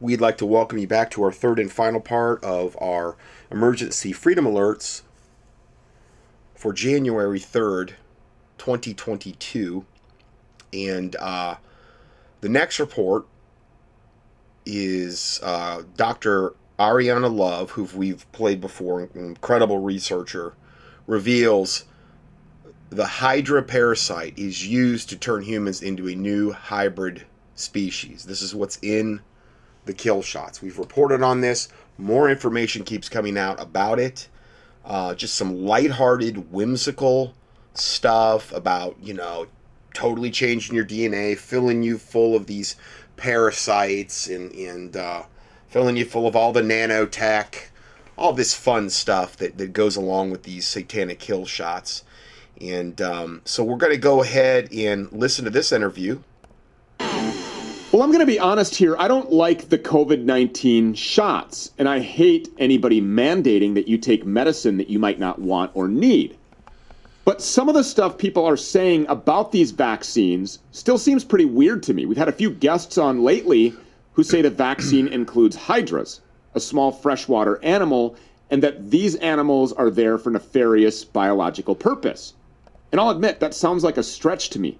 we'd like to welcome you back to our third and final part of our emergency freedom alerts for January 3rd, 2022. And uh, the next report is uh, Dr. Ariana Love, who we've played before, an incredible researcher, reveals the Hydra parasite is used to turn humans into a new hybrid species. This is what's in the kill shots. We've reported on this. More information keeps coming out about it. Uh, just some lighthearted, whimsical stuff about, you know, totally changing your DNA, filling you full of these parasites and, and uh, filling you full of all the nanotech, all this fun stuff that, that goes along with these satanic kill shots. And um, so we're going to go ahead and listen to this interview. Well, I'm going to be honest here. I don't like the COVID 19 shots, and I hate anybody mandating that you take medicine that you might not want or need. But some of the stuff people are saying about these vaccines still seems pretty weird to me. We've had a few guests on lately who say the vaccine includes hydras, a small freshwater animal, and that these animals are there for nefarious biological purpose. And I'll admit, that sounds like a stretch to me.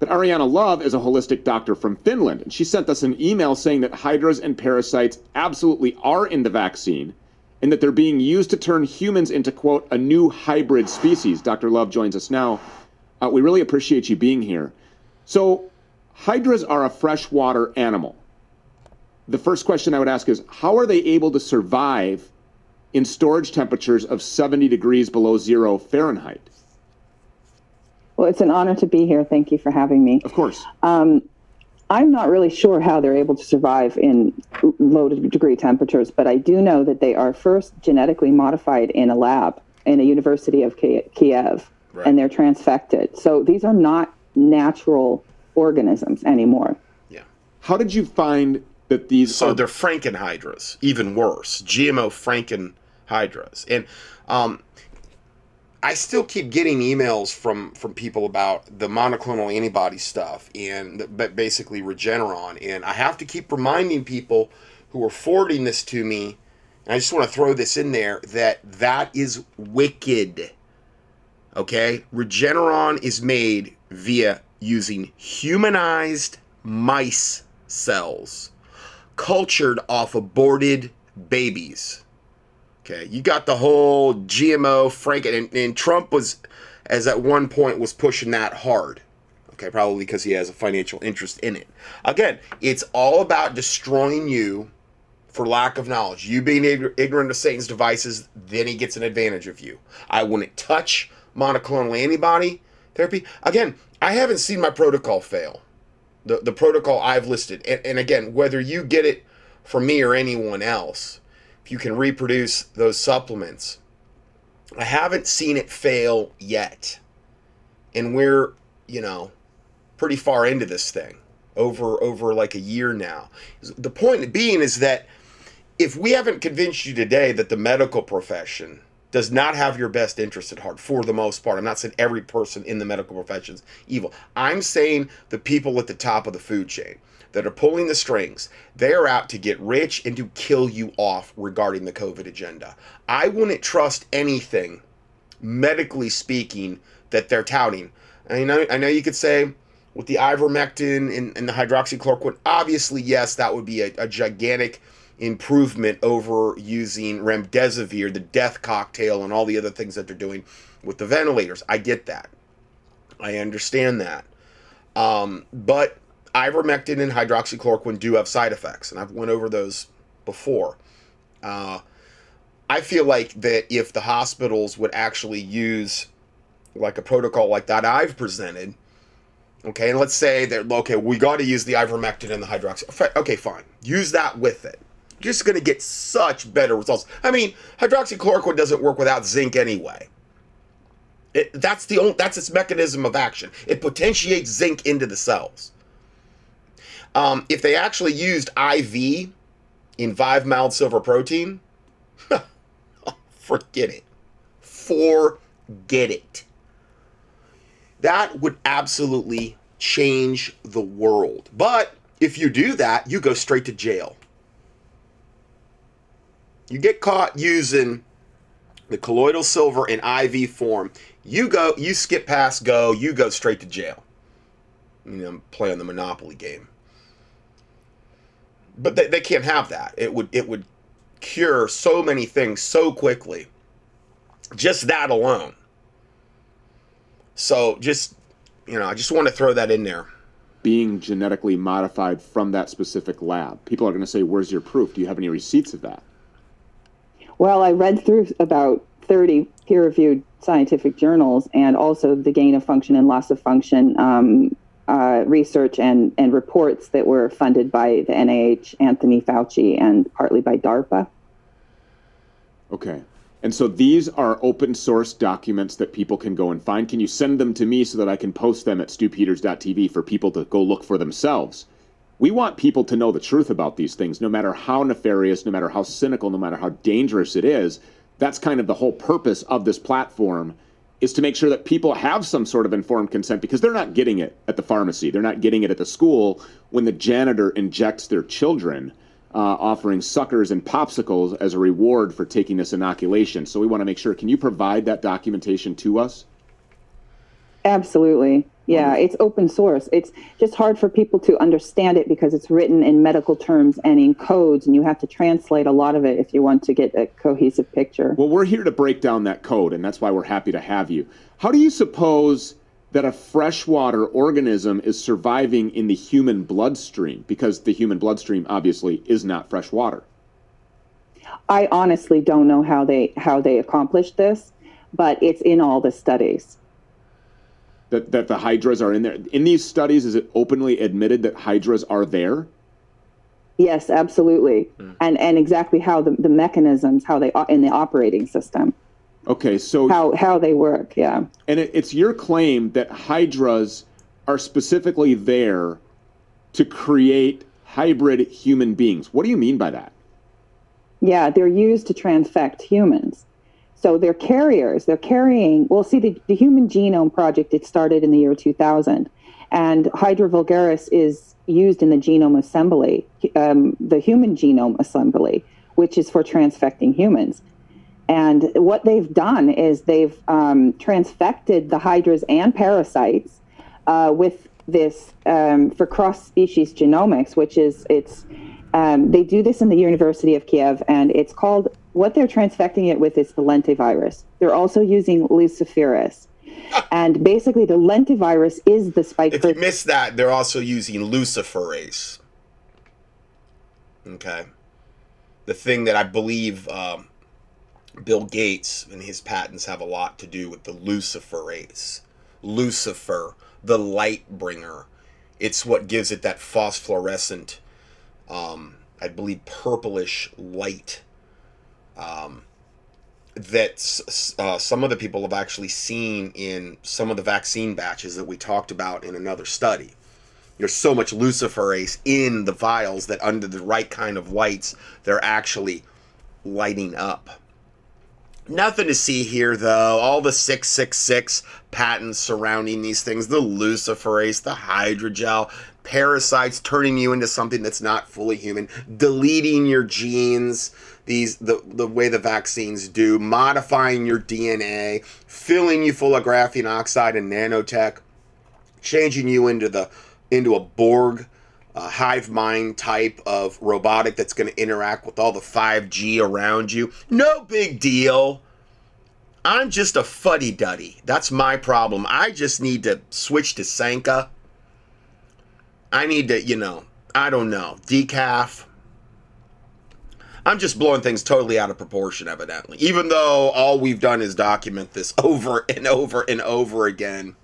But Ariana Love is a holistic doctor from Finland, and she sent us an email saying that hydras and parasites absolutely are in the vaccine and that they're being used to turn humans into, quote, a new hybrid species. Dr. Love joins us now. Uh, we really appreciate you being here. So, hydras are a freshwater animal. The first question I would ask is how are they able to survive in storage temperatures of 70 degrees below zero Fahrenheit? Well, it's an honor to be here. Thank you for having me. Of course. Um, I'm not really sure how they're able to survive in low degree temperatures, but I do know that they are first genetically modified in a lab in a university of Kiev, right. and they're transfected. So these are not natural organisms anymore. Yeah. How did you find that these? So are... they're frankenhydras, even worse, GMO frankenhydras, and um, I still keep getting emails from from people about the monoclonal antibody stuff and but basically Regeneron, and I have to keep reminding people who are forwarding this to me. And I just want to throw this in there that that is wicked. Okay, Regeneron is made via using humanized mice cells cultured off aborted babies. Okay, you got the whole GMO Frank and, and Trump was, as at one point was pushing that hard. Okay, probably because he has a financial interest in it. Again, it's all about destroying you for lack of knowledge. You being ignorant of Satan's devices, then he gets an advantage of you. I wouldn't touch monoclonal antibody therapy. Again, I haven't seen my protocol fail. The, the protocol I've listed. And, and again, whether you get it from me or anyone else, you can reproduce those supplements. I haven't seen it fail yet. And we're, you know, pretty far into this thing over over like a year now. The point being is that if we haven't convinced you today that the medical profession does not have your best interest at heart for the most part. I'm not saying every person in the medical profession is evil. I'm saying the people at the top of the food chain that are pulling the strings, they are out to get rich and to kill you off regarding the COVID agenda. I wouldn't trust anything, medically speaking, that they're touting. I know, I know you could say with the ivermectin and, and the hydroxychloroquine, obviously, yes, that would be a, a gigantic improvement over using remdesivir, the death cocktail, and all the other things that they're doing with the ventilators. I get that. I understand that. Um, but ivermectin and hydroxychloroquine do have side effects, and I've went over those before. Uh, I feel like that if the hospitals would actually use like a protocol like that I've presented, okay, and let's say that okay, we got to use the ivermectin and the hydroxy. Okay, fine, use that with it. You're just going to get such better results. I mean, hydroxychloroquine doesn't work without zinc anyway. It, that's the only, that's its mechanism of action. It potentiates zinc into the cells. Um, if they actually used IV in five mild silver protein, forget it. Forget it. That would absolutely change the world. But if you do that, you go straight to jail. You get caught using the colloidal silver in IV form. You go, you skip past go, you go straight to jail. You know, play on the Monopoly game. But they, they can't have that. It would it would cure so many things so quickly. Just that alone. So just you know, I just want to throw that in there. Being genetically modified from that specific lab. People are going to say, "Where's your proof? Do you have any receipts of that?" Well, I read through about 30 peer-reviewed scientific journals, and also the gain of function and loss of function um, uh, research and, and reports that were funded by the NIH, Anthony Fauci, and partly by DARPA. Okay. And so these are open source documents that people can go and find. Can you send them to me so that I can post them at stewpeters.tv for people to go look for themselves? We want people to know the truth about these things, no matter how nefarious, no matter how cynical, no matter how dangerous it is. That's kind of the whole purpose of this platform is to make sure that people have some sort of informed consent because they're not getting it at the pharmacy. They're not getting it at the school when the janitor injects their children uh, offering suckers and popsicles as a reward for taking this inoculation. So we want to make sure. Can you provide that documentation to us? Absolutely. Yeah, it's open source. It's just hard for people to understand it because it's written in medical terms and in codes, and you have to translate a lot of it if you want to get a cohesive picture. Well, we're here to break down that code, and that's why we're happy to have you. How do you suppose that a freshwater organism is surviving in the human bloodstream because the human bloodstream obviously is not fresh water. I honestly don't know how they how they accomplished this, but it's in all the studies. That that the hydras are in there. In these studies, is it openly admitted that hydras are there? Yes, absolutely. Mm. And and exactly how the, the mechanisms, how they are in the operating system. Okay, so how how they work, yeah. And it, it's your claim that hydras are specifically there to create hybrid human beings. What do you mean by that? Yeah, they're used to transfect humans. So they're carriers. They're carrying. Well, see, the, the Human Genome Project it started in the year 2000, and Hydra vulgaris is used in the genome assembly, um, the human genome assembly, which is for transfecting humans. And what they've done is they've um, transfected the hydras and parasites uh, with this um, for cross species genomics, which is it's um, they do this in the University of Kiev, and it's called what they're transfecting it with is the lentivirus. They're also using luciferase. And basically, the lentivirus is the spike. If you miss that, they're also using luciferase. Okay. The thing that I believe um, Bill Gates and his patents have a lot to do with the luciferase. Lucifer, the light bringer. It's what gives it that phosphorescent, um, I believe, purplish light um, that uh, some of the people have actually seen in some of the vaccine batches that we talked about in another study. There's so much luciferase in the vials that under the right kind of lights, they're actually lighting up. Nothing to see here, though. All the 666 patents surrounding these things the luciferase, the hydrogel, parasites turning you into something that's not fully human, deleting your genes, these the, the way the vaccines do, modifying your DNA, filling you full of graphene oxide and nanotech, changing you into the into a Borg uh, hive mind type of robotic that's going to interact with all the 5G around you. No big deal. I'm just a fuddy duddy. That's my problem. I just need to switch to Sanka. I need to, you know, I don't know, decaf. I'm just blowing things totally out of proportion, evidently. Even though all we've done is document this over and over and over again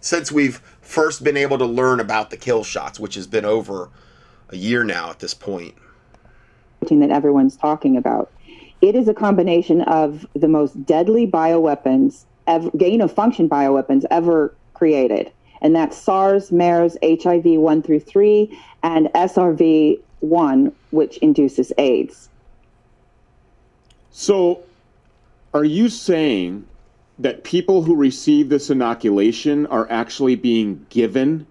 since we've first been able to learn about the kill shots, which has been over a year now at this point. That everyone's talking about. It is a combination of the most deadly bioweapons, ever, gain of function bioweapons ever created. And that's SARS, MERS, HIV 1 through 3, and SRV 1, which induces AIDS. So, are you saying that people who receive this inoculation are actually being given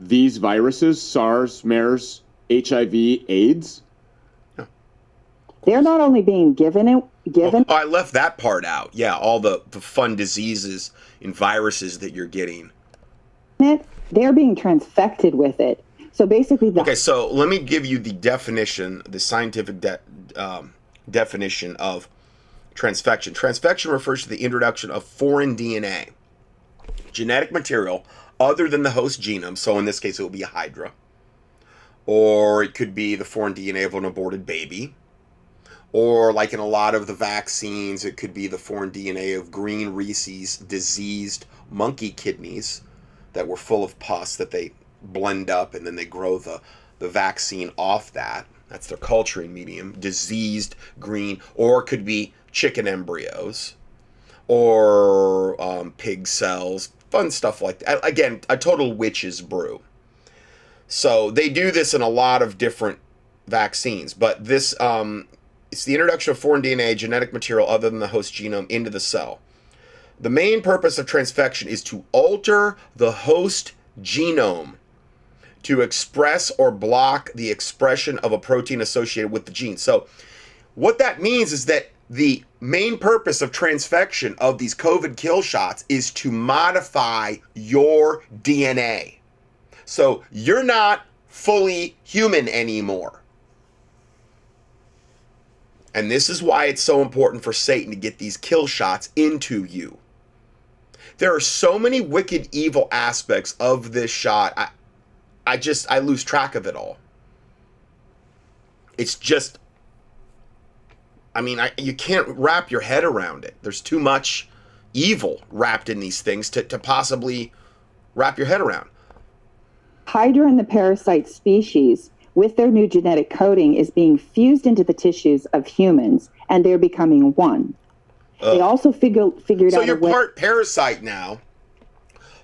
these viruses, SARS, MERS, HIV, AIDS? They're not only being given it, given. Oh, I left that part out. Yeah, all the, the fun diseases and viruses that you're getting. it, they're being transfected with it. So basically, the Okay, so let me give you the definition, the scientific de- um, definition of transfection. Transfection refers to the introduction of foreign DNA, genetic material other than the host genome. So in this case, it would be a hydra, or it could be the foreign DNA of an aborted baby, or like in a lot of the vaccines, it could be the foreign DNA of green rhesus diseased monkey kidneys that were full of pus that they blend up and then they grow the, the vaccine off that. That's their culturing medium, diseased green, or could be chicken embryos or um, pig cells, fun stuff like that. Again, a total witch's brew. So they do this in a lot of different vaccines, but this um, it's the introduction of foreign DNA, genetic material other than the host genome, into the cell. The main purpose of transfection is to alter the host genome to express or block the expression of a protein associated with the gene. So, what that means is that the main purpose of transfection of these COVID kill shots is to modify your DNA. So, you're not fully human anymore. And this is why it's so important for Satan to get these kill shots into you. There are so many wicked, evil aspects of this shot. I, I just, I lose track of it all. It's just, I mean, I, you can't wrap your head around it. There's too much evil wrapped in these things to, to possibly wrap your head around. Hydra and the parasite species, with their new genetic coding, is being fused into the tissues of humans, and they're becoming one. they also figure, figured So out you're a way. part parasite now,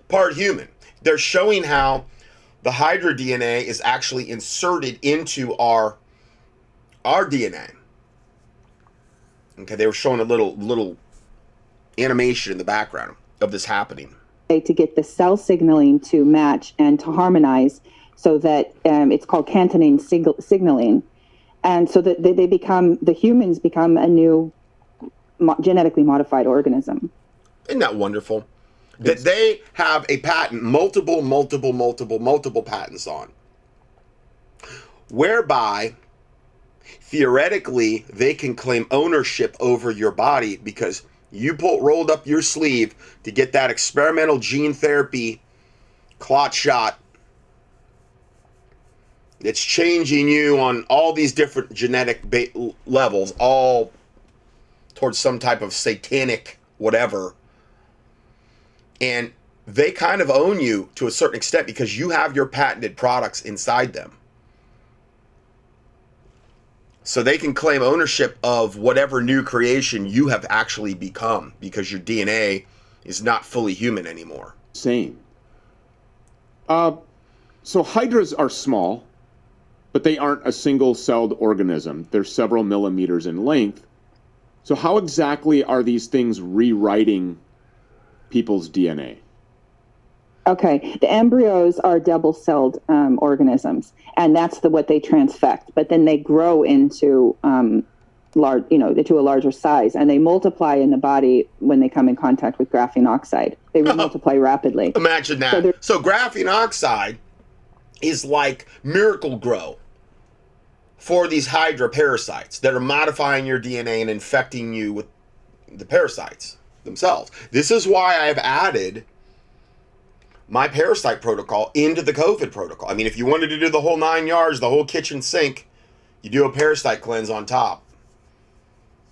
part human. They're showing how the Hydra DNA is actually inserted into our our DNA. Okay, they were showing a little little animation in the background of this happening. to get the cell signaling to match and to harmonize so that um, it's called cantonine sig- signaling and so that they, they become the humans become a new mo- genetically modified organism Isn't that wonderful? That they have a patent, multiple, multiple, multiple, multiple patents on, whereby theoretically they can claim ownership over your body because you pulled rolled up your sleeve to get that experimental gene therapy clot shot. That's changing you on all these different genetic ba- levels, all towards some type of satanic whatever and they kind of own you to a certain extent because you have your patented products inside them. So they can claim ownership of whatever new creation you have actually become because your DNA is not fully human anymore. Same. Uh, so hydras are small, but they aren't a single-celled organism. They're several millimeters in length. So how exactly are these things rewriting people's DNA? okay the embryos are double-celled um, organisms and that's the what they transfect but then they grow into um, large you know to a larger size and they multiply in the body when they come in contact with graphene oxide they multiply rapidly Imagine that. they're- So, graphene oxide is like Miracle-Gro for these hydra parasites that are modifying your DNA and infecting you with the parasites themselves. This is why I have added my parasite protocol into the COVID protocol. I mean, if you wanted to do the whole nine yards, the whole kitchen sink, you do a parasite cleanse on top.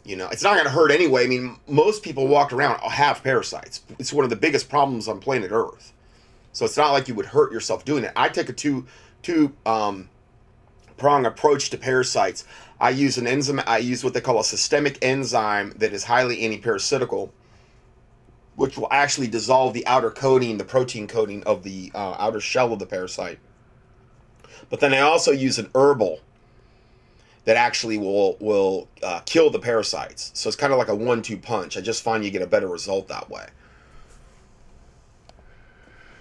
You know, it's not going to hurt anyway. I mean, most people walk around have parasites. It's one of the biggest problems on planet Earth. So it's not like you would hurt yourself doing it. I take a two two um, prong approach to parasites. I use an enzyme. I use what they call a systemic enzyme that is highly antiparasitical, which will actually dissolve the outer coating, the protein coating of the uh, outer shell of the parasite. But then I also use an herbal that actually will will uh, kill the parasites. So it's kind of like a one-two punch. I just find you get a better result that way.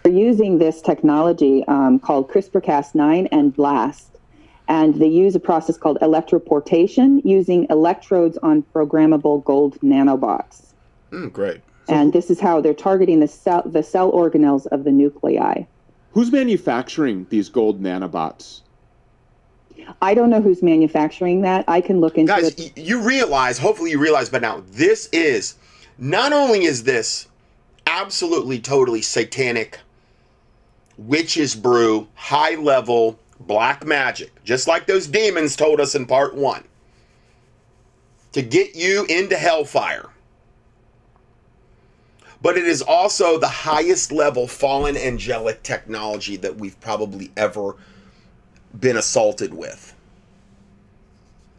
We're using this technology um, called CRISPR-Cas9 and BLAST, and they use a process called electroporation using electrodes on programmable gold nanobots. Mm, great. And this is how they're targeting the cell, the cell organelles of the nuclei. Who's manufacturing these gold nanobots? I don't know who's manufacturing that. I can look into Guys, it. you realize, hopefully you realize by now, this is not only is this absolutely totally satanic witches brew, high level black magic, just like those demons told us in part one, to get you into hellfire. But it is also the highest level fallen angelic technology that we've probably ever been assaulted with.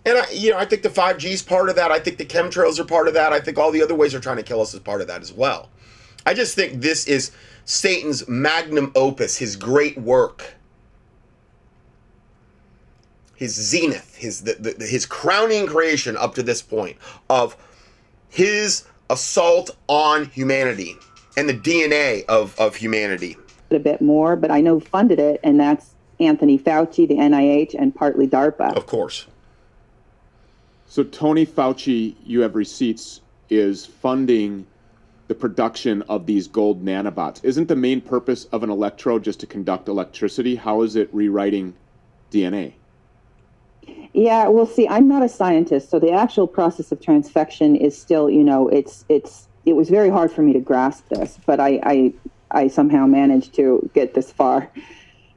And I, you know, I think the 5G is part of that. I think the chemtrails are part of that. I think all the other ways they're trying to kill us is part of that as well. I just think this is Satan's magnum opus, his great work, his zenith, his the, the, his crowning creation up to this point of his assault on humanity and the DNA of, of humanity. a bit more, but I know funded it, and that's Anthony Fauci, the NIH, and partly DARPA. Of course. So Tony Fauci, you have receipts, is funding the production of these gold nanobots. Isn't the main purpose of an electrode just to conduct electricity? How is it rewriting DNA? Yeah, well, see, I'm not a scientist, so the actual process of transfection is still, you know, it's it's it was very hard for me to grasp this, but I I, I somehow managed to get this far.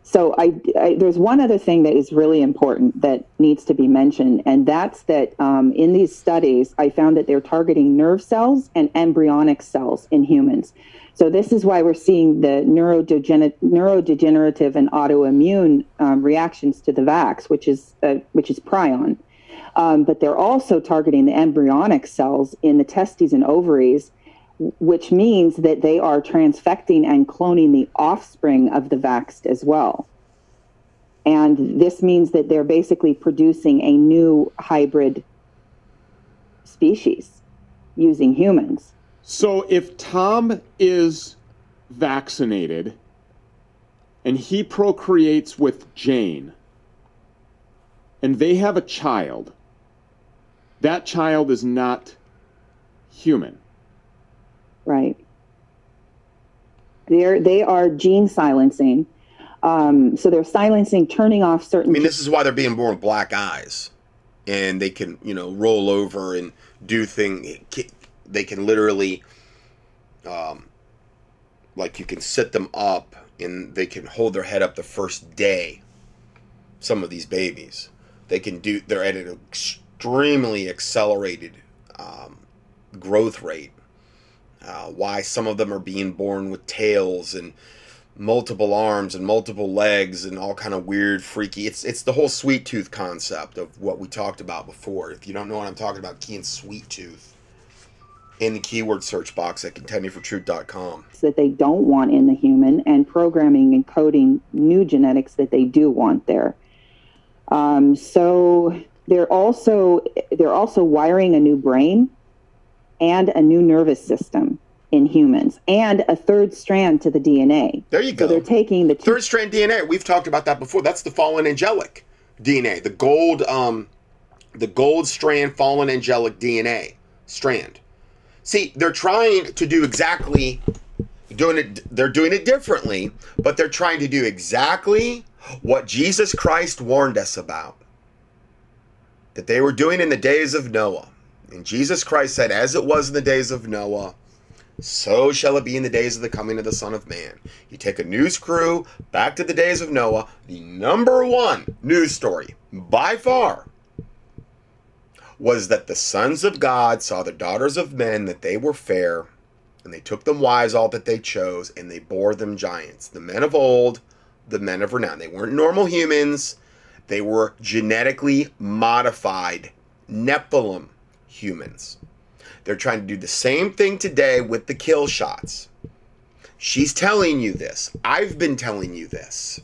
So I, I there's one other thing that is really important that needs to be mentioned, and that's that um, in these studies, I found that they're targeting nerve cells and embryonic cells in humans. So this is why we're seeing the neurodegener- neurodegenerative and autoimmune um, reactions to the vax, which is uh, which is prion. Um, but they're also targeting the embryonic cells in the testes and ovaries, which means that they are transfecting and cloning the offspring of the vaxxed as well. And this means that they're basically producing a new hybrid species using humans. So if Tom is vaccinated and he procreates with Jane and they have a child, that child is not human. Right. They're they are gene silencing. Um, so they're silencing, turning off certain. I mean, this is why they're being born with black eyes, and they can, you know, roll over and do thing. They can literally, um, like you can sit them up, and they can hold their head up the first day. Some of these babies, they can do. They're at an extremely accelerated um, growth rate. Uh, why some of them are being born with tails and multiple arms and multiple legs and all kind of weird freaky it's it's the whole sweet tooth concept of what we talked about before if you don't know what i'm talking about key in sweet tooth in the keyword search box at contendingfortruth.com that they don't want in the human and programming and coding new genetics that they do want there. Um, so they're also they're also wiring a new brain and a new nervous system in humans and a third strand to the DNA. there you So go. they're taking the two third strand dna we've talked about that before. That's the fallen angelic dna the gold um the gold strand fallen angelic dna strand see they're trying to do exactly doing it they're doing it differently but they're trying to do exactly what jesus christ warned us about that they were doing in the days of noah and jesus christ said as it was in the days of noah so shall it be in the days of the coming of the Son of Man. You take a news crew back to the days of Noah, the number one news story by far was that the sons of God saw the daughters of men that they were fair, and they took them wives all that they chose, and they bore them giants. The men of old, the men of renown. They weren't normal humans, they were genetically modified Nephilim humans. They're trying to do the same thing today with the kill shots. She's telling you this. I've been telling you this.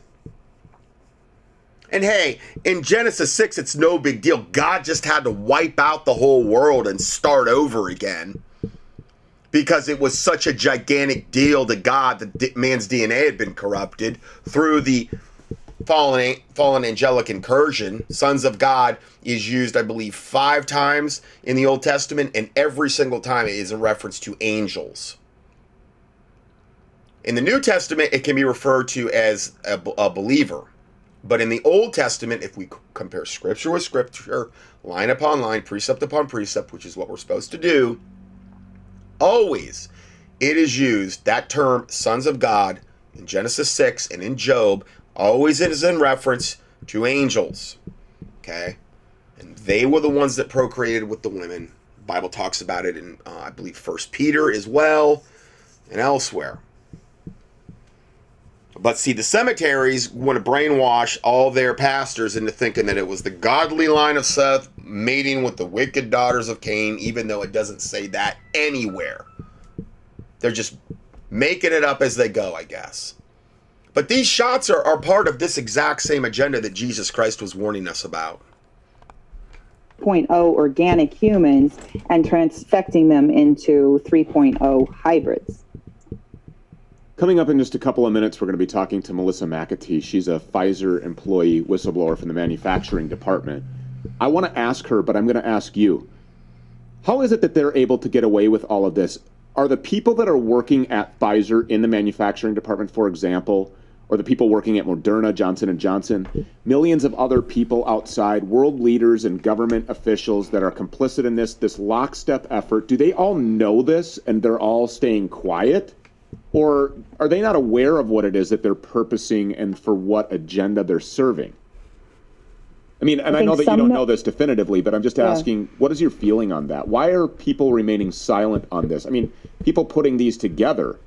And hey, in Genesis 6, it's no big deal. God just had to wipe out the whole world and start over again because it was such a gigantic deal to God that man's DNA had been corrupted through the fallen fallen angelic incursion. Sons of God is used, I believe, five times in the Old Testament, and every single time it is a reference to angels. In the New Testament, it can be referred to as a, a believer. But in the Old Testament, if we compare scripture with scripture, line upon line, precept upon precept, which is what we're supposed to do, always it is used, that term, sons of God, in Genesis 6 and in Job, always it is in reference to angels. Okay? And they were the ones that procreated with the women. Bible talks about it in, uh, I believe, First Peter as well and elsewhere. But see, the cemeteries want to brainwash all their pastors into thinking that it was the godly line of Seth mating with the wicked daughters of Cain, even though it doesn't say that anywhere. They're just making it up as they go, I guess. But these shots are, are part of this exact same agenda that Jesus Christ was warning us about. 0.0 organic humans and transfecting them into 3.0 hybrids. Coming up in just a couple of minutes, we're going to be talking to Melissa McAtee. She's a Pfizer employee whistleblower from the manufacturing department. I want to ask her, but I'm going to ask you how is it that they're able to get away with all of this? Are the people that are working at Pfizer in the manufacturing department, for example, or the people working at Moderna, Johnson and Johnson, millions of other people outside, world leaders and government officials that are complicit in this this lockstep effort, do they all know this and they're all staying quiet? Or are they not aware of what it is that they're purposing and for what agenda they're serving? I mean, and I, I know that you don't know this definitively, but I'm just yeah. asking, what is your feeling on that? Why are people remaining silent on this? I mean, people putting these together,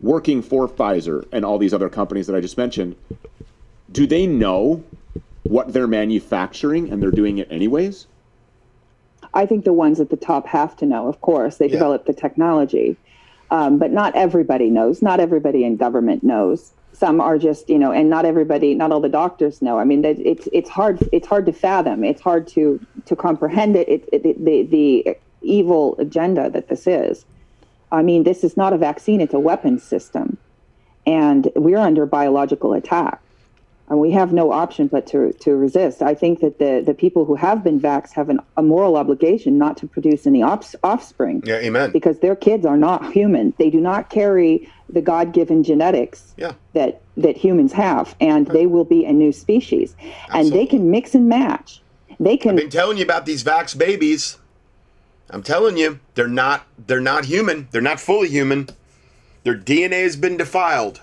working for Pfizer and all these other companies that I just mentioned, do they know what they're manufacturing and they're doing it anyways? I think the ones at the top have to know, of course. They yeah. developed the technology. Um, but not everybody knows. Not everybody in government knows. Some are just, you know, and not everybody, not all the doctors know. I mean, it's it's hard it's hard to fathom. It's hard to to comprehend it. it, it the the evil agenda that this is. I mean, this is not a vaccine; it's a weapons system, and we're under biological attack and we have no option but to, to resist. I think that the, the people who have been vaxxed have an, a moral obligation not to produce any offspring. Yeah, amen. Because their kids are not human. They do not carry the God given genetics yeah. that, that humans have, and they will be a new species. Absolutely. And they can mix and match. They can. I've been telling you about these vax babies. I'm telling you, they're not they're not human. They're not fully human. Their DNA has been defiled.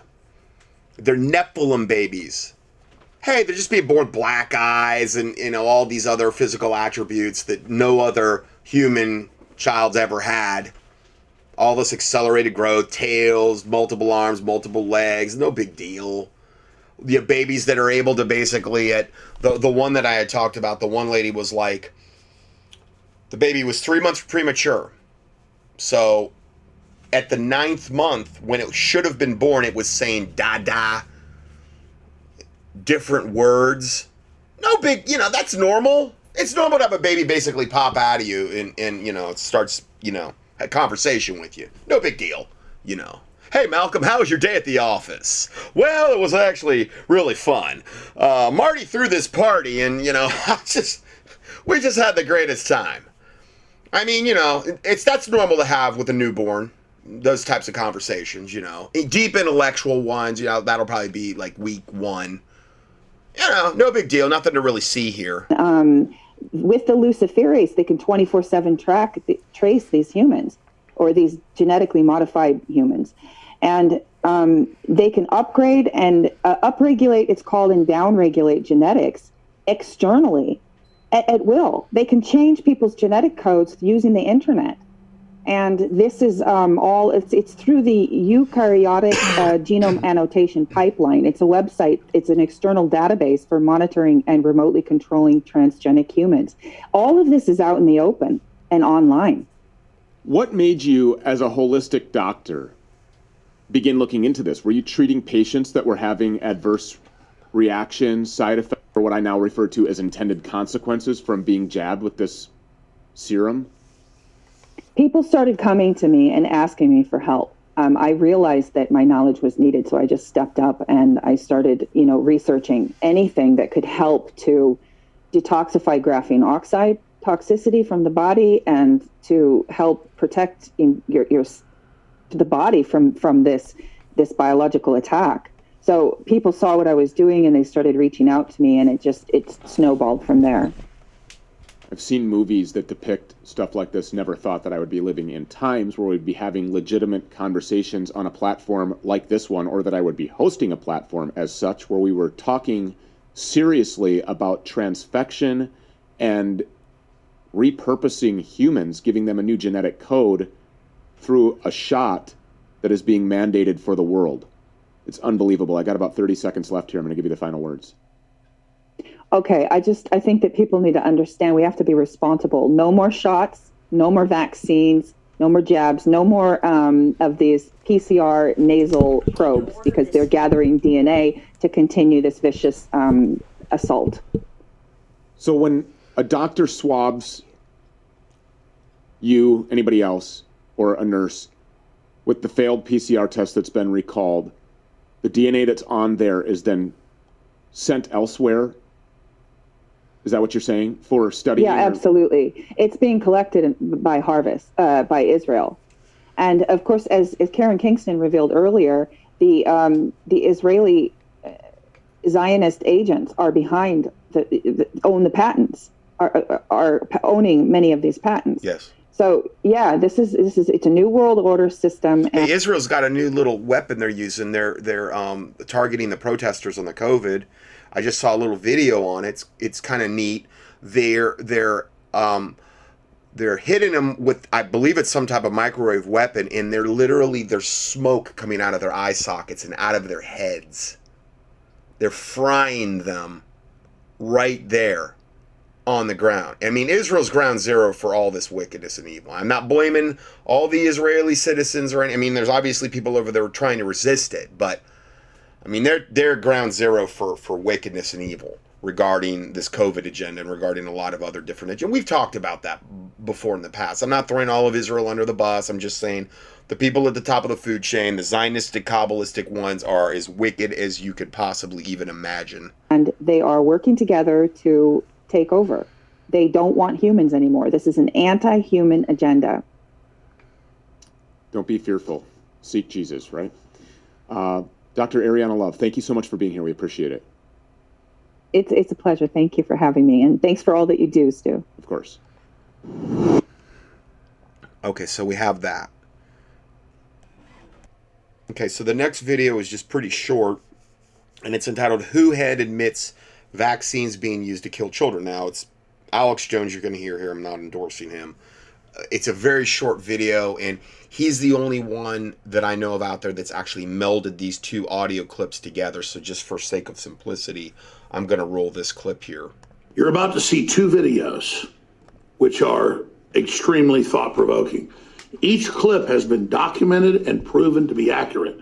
They're Nephilim babies hey, they're just being born black eyes and you know all these other physical attributes that no other human child's ever had. All this accelerated growth, tails, multiple arms, multiple legs, no big deal. The babies that are able to basically at the the one that I had talked about, the one lady was like the baby was three months premature. So at the ninth month, when it should have been born, it was saying da da different words. No big, you know, that's normal. It's normal to have a baby basically pop out of you and, and you know, it starts, you know, a conversation with you. No big deal, you know. Hey, Malcolm, how was your day at the office? Well, it was actually really fun. Uh, Marty threw this party, and, you know, I just we just had the greatest time. I mean, you know, it's that's normal to have with a newborn. Those types of conversations, you know, deep intellectual ones. You know, that'll probably be like week one you know, no big deal. Nothing to really see here. Um, with the luciferase, they can 24 7 track, trace these humans or these genetically modified humans. And um, they can upgrade and uh, upregulate, it's called, and downregulate genetics externally at, at will. They can change people's genetic codes using the internet and this is um, all it's, it's through the eukaryotic uh, genome annotation pipeline. It's a website it's an external database for monitoring and remotely controlling transgenic humans. All of this is out in the open and online. What made you as a holistic doctor begin looking into this? Were you treating patients that were having adverse reactions side effects or what i now refer to as intended consequences from being jabbed with this serum people started coming to me and asking me for help. Um, I realized that my knowledge was needed, so I just stepped up and I started, you know, researching anything that could help to detoxify graphene oxide toxicity from the body and to help protect your, your the body from from this this biological attack. So people saw what I was doing and they started reaching out to me, and it just it snowballed from there. I've seen movies that depict stuff like this. Never thought that I would be living in times where we'd be having legitimate conversations on a platform like this one, or that I would be hosting a platform as such where we were talking seriously about transfection and repurposing humans, giving them a new genetic code through a shot that is being mandated for the world. It's unbelievable. I got about 30 seconds left here. I'm going to give you the final words okay, I just I think that people need to understand we have to be responsible. No more shots, no more vaccines, no more jabs, no more um, of these PCR nasal probes because they're gathering DNA to continue this vicious um, assault. So when a doctor swabs you, anybody else, or a nurse with the failed PCR test that's been recalled, the DNA that's on there is then sent elsewhere is that what you're saying for studying? Yeah, absolutely. It's being collected by Harvest uh, by Israel, and of course, as, as Karen Kingston revealed earlier, the um, the Israeli uh, Zionist agents are behind the, the own the patents are are owning many of these patents. Yes. So yeah, this is this is it's a new world order system. Hey, Israel's got a new little weapon they're using. They're they're um, targeting the protesters on the COVID I just saw a little video on it. It's it's kind of neat. They're they're um, they're hitting them with I believe it's some type of microwave weapon, and they're literally there's smoke coming out of their eye sockets and out of their heads. They're frying them right there on the ground. I mean, Israel's ground zero for all this wickedness and evil. I'm not blaming all the Israeli citizens or any. I mean, there's obviously people over there trying to resist it, but I mean, they're they're ground zero for for wickedness and evil regarding this COVID agenda and regarding a lot of other different agenda. We've talked about that before in the past. I'm not throwing all of Israel under the bus. I'm just saying the people at the top of the food chain, the Zionistic, Kabbalistic ones, are as wicked as you could possibly even imagine. And they are working together to take over. They don't want humans anymore. This is an anti human agenda. Don't be fearful. Seek Jesus, right? Uh, Dr. Ariana Love, thank you so much for being here. We appreciate it. It's, it's a pleasure. Thank you for having me. And thanks for all that you do, Stu. Of course. Okay, so we have that. Okay, so the next video is just pretty short, and it's entitled Who Head Admits Vaccines Being Used to Kill Children. Now, it's Alex Jones you're going to hear here. I'm not endorsing him. It's a very short video, and he's the only one that I know of out there that's actually melded these two audio clips together. So just for sake of simplicity, I'm going to roll this clip here. You're about to see two videos which are extremely thought provoking. Each clip has been documented and proven to be accurate.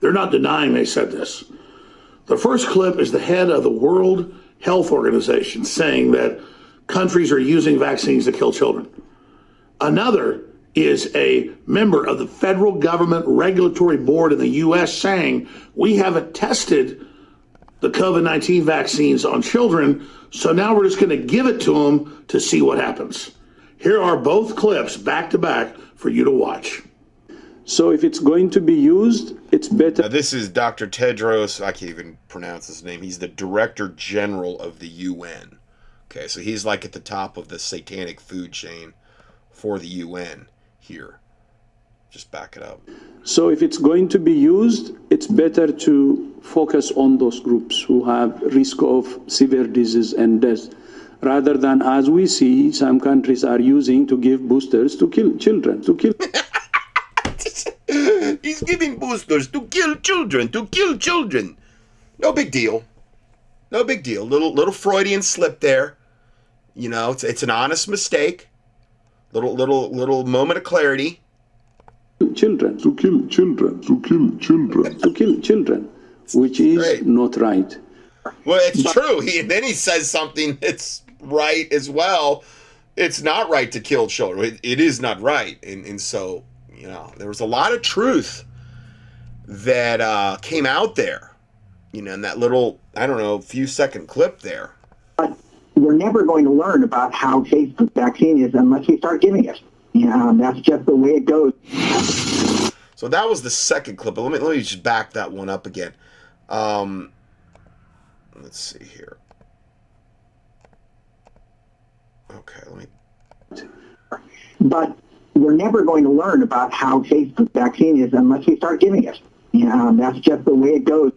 They're not denying they said this. The first clip is the head of the World Health Organization saying that countries are using vaccines to kill children. Another is a member of the federal government regulatory board in the U.S. saying we haven't tested the COVID 19 vaccines on children, so now we're just going to give it to them to see what happens. Here are both clips back to back for you to watch. So if it's going to be used, it's better. Now, this is Dr. Tedros. I can't even pronounce his name. He's the Director General of the UN. Okay, so he's like at the top of the satanic food chain for the UN here. Just back it up. So if it's going to be used, it's better to focus on those groups who have risk of severe disease and death rather than as we see some countries are using to give boosters to kill children to kill he's giving boosters to kill children to kill children. No big deal. No big deal. Little little freudian slip there. You know it's, it's an honest mistake Little little little moment of clarity. Children to kill children to kill children to kill children, which is right. not right. Well, it's but, true. He then he says something that's right as well. it's not right to kill children. It, it is not right, and and so you know there was a lot of truth that uh, came out there, you know, in that little I don't know few second clip there. We're never going to learn about how safe the vaccine is unless we start giving it. You know, that's just the way it goes. So that was the second clip. But let me let me just back that one up again. Um, let's see here. Okay, let me. But we're never going to learn about how safe the vaccine is unless we start giving it. You know, that's just the way it goes.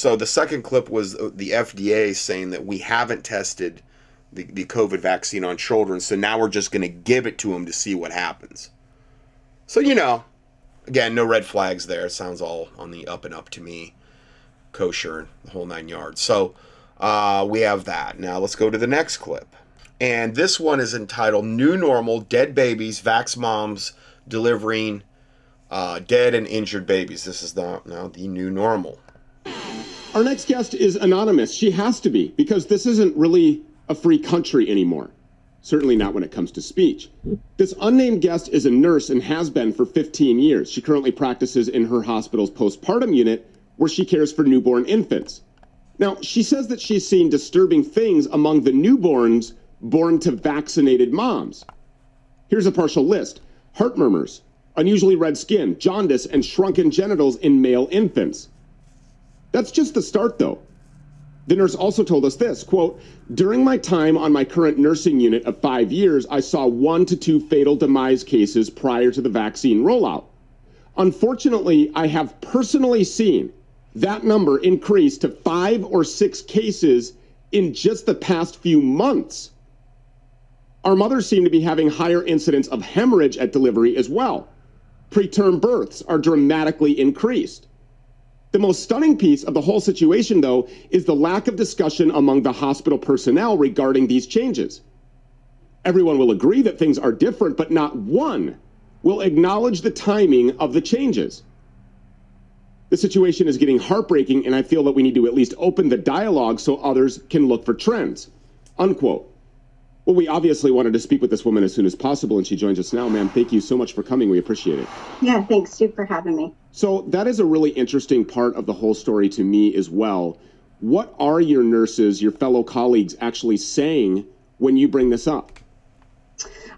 So the second clip was the FDA saying that we haven't tested the, the COVID vaccine on children, so now we're just going to give it to them to see what happens. So, you know, again, no red flags there. It sounds all on the up and up to me, kosher, the whole nine yards. So uh, we have that. Now let's go to the next clip. And this one is entitled New Normal Dead Babies, Vax Moms Delivering uh, Dead and Injured Babies. This is the, now the new normal. Our next guest is anonymous. She has to be because this isn't really a free country anymore. Certainly not when it comes to speech. This unnamed guest is a nurse and has been for 15 years. She currently practices in her hospital's postpartum unit where she cares for newborn infants. Now, she says that she's seen disturbing things among the newborns born to vaccinated moms. Here's a partial list heart murmurs, unusually red skin, jaundice, and shrunken genitals in male infants. That's just the start, though. The nurse also told us this quote, during my time on my current nursing unit of five years, I saw one to two fatal demise cases prior to the vaccine rollout. Unfortunately, I have personally seen that number increase to five or six cases in just the past few months. Our mothers seem to be having higher incidence of hemorrhage at delivery as well. Preterm births are dramatically increased. The most stunning piece of the whole situation, though, is the lack of discussion among the hospital personnel regarding these changes. Everyone will agree that things are different, but not one will acknowledge the timing of the changes. The situation is getting heartbreaking, and I feel that we need to at least open the dialogue so others can look for trends. Unquote. Well, we obviously wanted to speak with this woman as soon as possible, and she joins us now. Ma'am, thank you so much for coming. We appreciate it. Yeah, thanks, Stu, for having me. So, that is a really interesting part of the whole story to me as well. What are your nurses, your fellow colleagues, actually saying when you bring this up?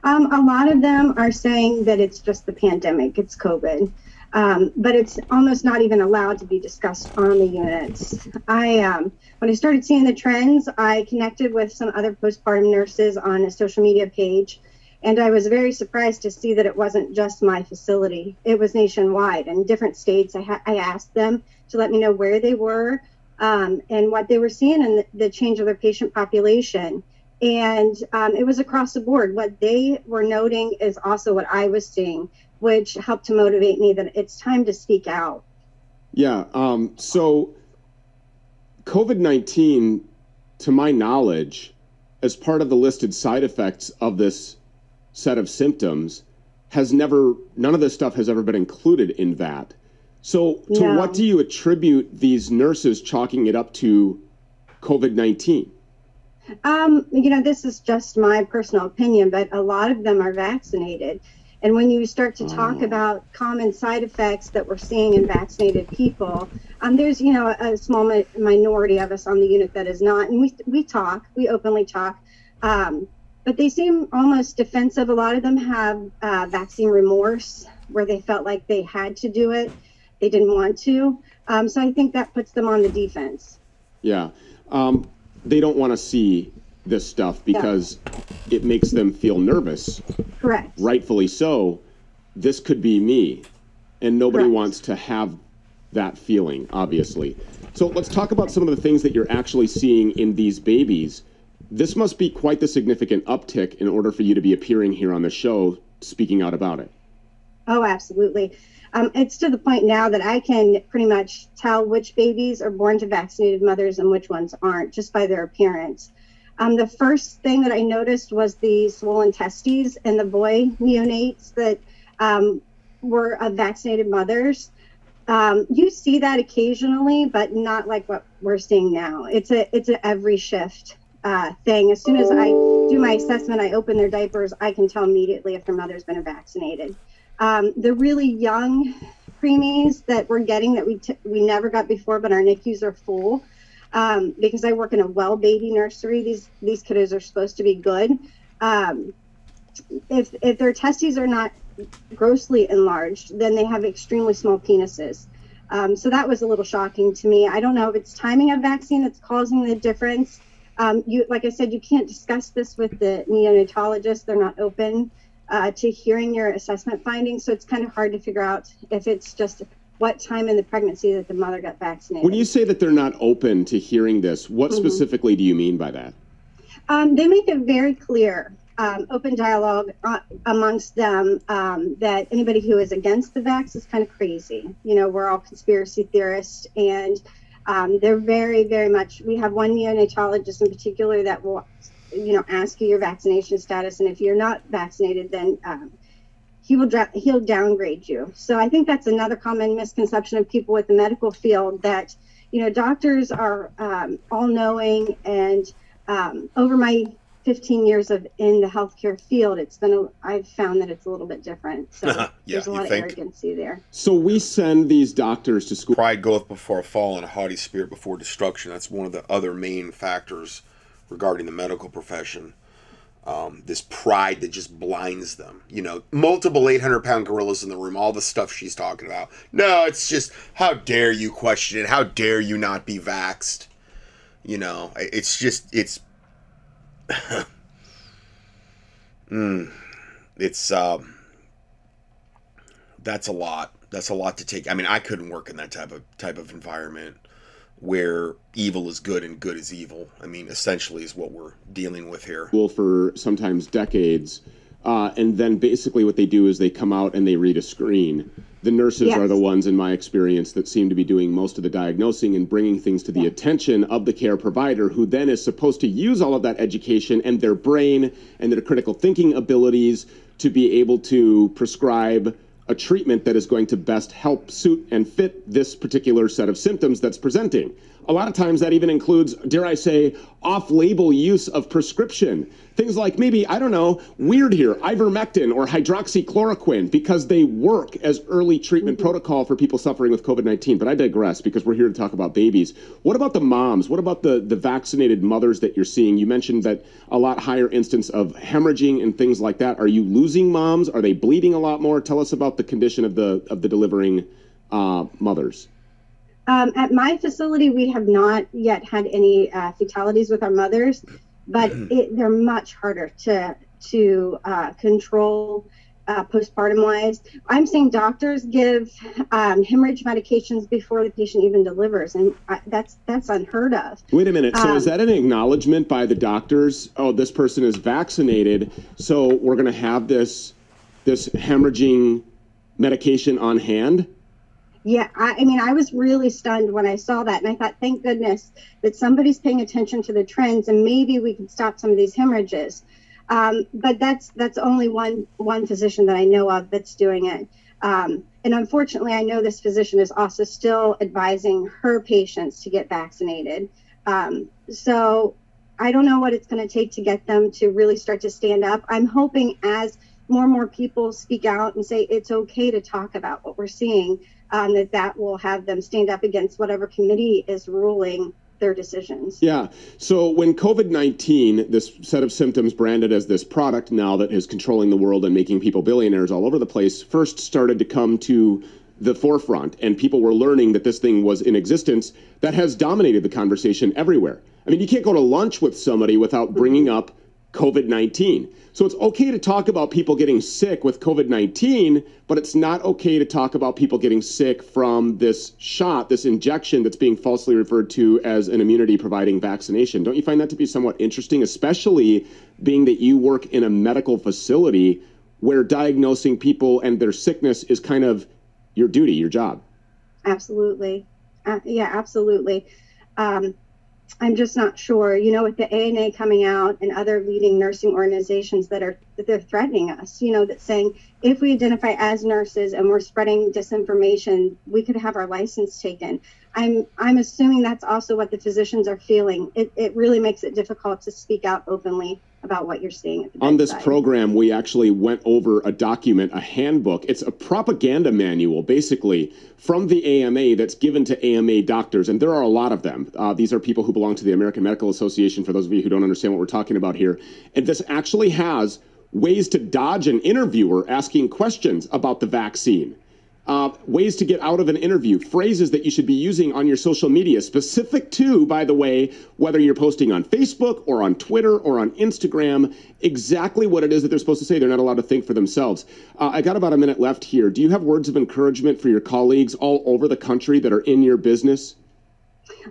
Um, a lot of them are saying that it's just the pandemic, it's COVID. Um, but it's almost not even allowed to be discussed on the units. I, um, when I started seeing the trends, I connected with some other postpartum nurses on a social media page, and I was very surprised to see that it wasn't just my facility; it was nationwide. In different states, I, ha- I asked them to let me know where they were um, and what they were seeing in the, the, change of their patient population. And um, it was across the board. What they were noting is also what I was seeing which helped to motivate me that it's time to speak out. Yeah. Um, so, COVID 19, to my knowledge, as part of the listed side effects of this set of symptoms, has never, none of this stuff has ever been included in that. So, to no. what do you attribute these nurses chalking it up to COVID 19? Um, you know, this is just my personal opinion, but a lot of them are vaccinated. And when you start to talk mm. about common side effects that we're seeing in vaccinated people, um, there's you know a, small mi- minority of us on the unit that is not, and we we talk, we openly talk, um, but they seem almost defensive. A lot of them have uh, vaccine remorse, where they felt like they had to do it, they didn't want to. Um, so I think that puts them on the defense. Yeah, um, they don't want to see this stuff because yeah. it makes them feel nervous. Correct. Rightfully so. This could be me. And nobody Correct. wants to have that feeling, obviously. So let's talk about some of the things that you're actually seeing in these babies. This must be quite the significant uptick in order for you to be appearing here on the show speaking out about it. Oh, absolutely. Um, it's to the point now that I can pretty much tell which babies are born to vaccinated mothers and which ones aren't just by their appearance. Um, the first thing that I noticed was the swollen testes in the boy neonates that um, were of vaccinated mothers. Um, you see that occasionally, but not like what we're seeing now. It's a it's a every shift uh, thing. As soon as I do my assessment, I open their diapers, I can tell immediately if their mother's been vaccinated. Um, the really young preemies that we're getting that we t- we never got before, but our NICUs are full. Um, because I work in a well baby nursery, these these kiddos are supposed to be good. Um, if if their testes are not grossly enlarged, then they have extremely small penises. Um, so that was a little shocking to me. I don't know if it's timing of vaccine that's causing the difference. Um, you, like I said, you can't discuss this with the neonatologist; they're not open uh, to hearing your assessment findings. So it's kind of hard to figure out if it's just what time in the pregnancy that the mother got vaccinated. When you say that they're not open to hearing this, what Mhm. specifically do you mean by that? Um, they make it very clear, um, open dialogue uh, amongst them, um, that anybody who is against the vax is kind of crazy. You know, we're all conspiracy theorists, and um, they're very, very much. We have one neonatologist in particular that will, you know, ask you your vaccination status, and if you're not vaccinated, then um, he will dra- he'll downgrade you. So I think that's another common misconception of people with the medical field that you know doctors are um, all knowing and um, over my 15 years of in the healthcare field, it's been a, I've found that it's a little bit different. So Yeah, there's a you lot of think? arrogancy there. So we send these doctors to school. Pride goeth before a fall, and a haughty spirit before destruction. That's one of the other main factors regarding the medical profession. Um, this pride that just blinds them. You know, multiple 800 pound gorillas in the room, all the stuff she's talking about. No, it's just, how dare you question it? How dare you not be vaxxed? You know, it's just, it's. mm, it's, um, that's a lot. That's a lot to take. I mean, I couldn't work in that type of type of environment where evil is good and good is evil. I mean, essentially, is what we're dealing with here. school for sometimes decades. Uh, and then basically what they do is they come out and they read a screen. The nurses Yes. are the ones, in my experience, that seem to be doing most of the diagnosing and bringing things to the attention of the care provider, who then is supposed to use all of that education and their brain and their critical thinking abilities to be able to prescribe a treatment that is going to best help suit and fit this particular set of symptoms that's presenting. A lot of times that even includes, dare I say, off label use of prescription. Things like maybe, I don't know, weird here, ivermectin or hydroxychloroquine because they work as early treatment protocol for people suffering with COVID 19. But I digress because we're here to talk about babies. What about the moms? What about the, the vaccinated mothers that you're seeing? You mentioned that a lot higher instance of hemorrhaging and things like that. Are you losing moms? Are they bleeding a lot more? Tell us about the condition of the of the delivering uh, mothers. Um, at my facility, we have not yet had any uh, fatalities with our mothers, but it, they're much harder to to uh, control uh, postpartum wise. I'm seeing doctors give um, hemorrhage medications before the patient even delivers, and I, that's that's unheard of. Wait a minute. So is Um, that an acknowledgement by the doctors? Oh, this person is vaccinated, so we're going to have this this hemorrhaging medication on hand. Yeah, I, I mean, I was really stunned when I saw that, and I thought, thank goodness that somebody's paying attention to the trends, and maybe we can stop some of these hemorrhages. Um, but that's that's only one one physician that I know of that's doing it. Um, and unfortunately, I know this physician is also still advising her patients to get vaccinated. Um, so I don't know what it's going to take to get them to really start to stand up. I'm hoping as more and more people speak out and say it's okay to talk about what we're seing, um, that that will have them stand up against whatever committee is ruling their decisions. Yeah. So when COVID 19, this set of symptoms branded as this product now that is controlling the world and making people billionaires all over the place, first started to come to the forefront, and people were learning that this thing was in existence, that has dominated the conversation everywhere. I mean, you can't go to lunch with somebody without bringing up COVID 19. So it's okay to talk about people getting sick with COVID 19, but it's not okay to talk about people getting sick from this shot, this injection that's being falsely referred to as an immunity providing vaccination. Don't you find that to be somewhat interesting, especially being that you work in a medical facility where diagnosing people and their sickness is kind of your duty, your job? Absolutely. Uh, yeah, absolutely. Um, I'm just not sure. You know, with the ANA coming out and other leading nursing organizations that are that they're threatening us. You know, that saying if we identify as nurses and we're spreading disinformation, we could have our license taken. I'm I'm assuming that's also what the physicians are feeling. It it really makes it difficult to speak out openly about what you're seeing on this program we actually went over a document a handbook. It's a propaganda manual basically from the ama that's given to ama doctors and there are a lot of them. Uh, these are people who belong to the american medical association for those of you who don't understand what we're talking about here. And this actually has ways to dodge an interviewer asking questions about the vaccine uh, ways to get out of an interview, phrases that you should be using on your social media, specific to, by the way, whether you're posting on Facebook or on Twitter or on Instagram, exactly what it is that they're supposed to say. They're not allowed to think for themselves. Uh, I got about a minute left here. Do you have words of encouragement for your colleagues all over the country that are in your business?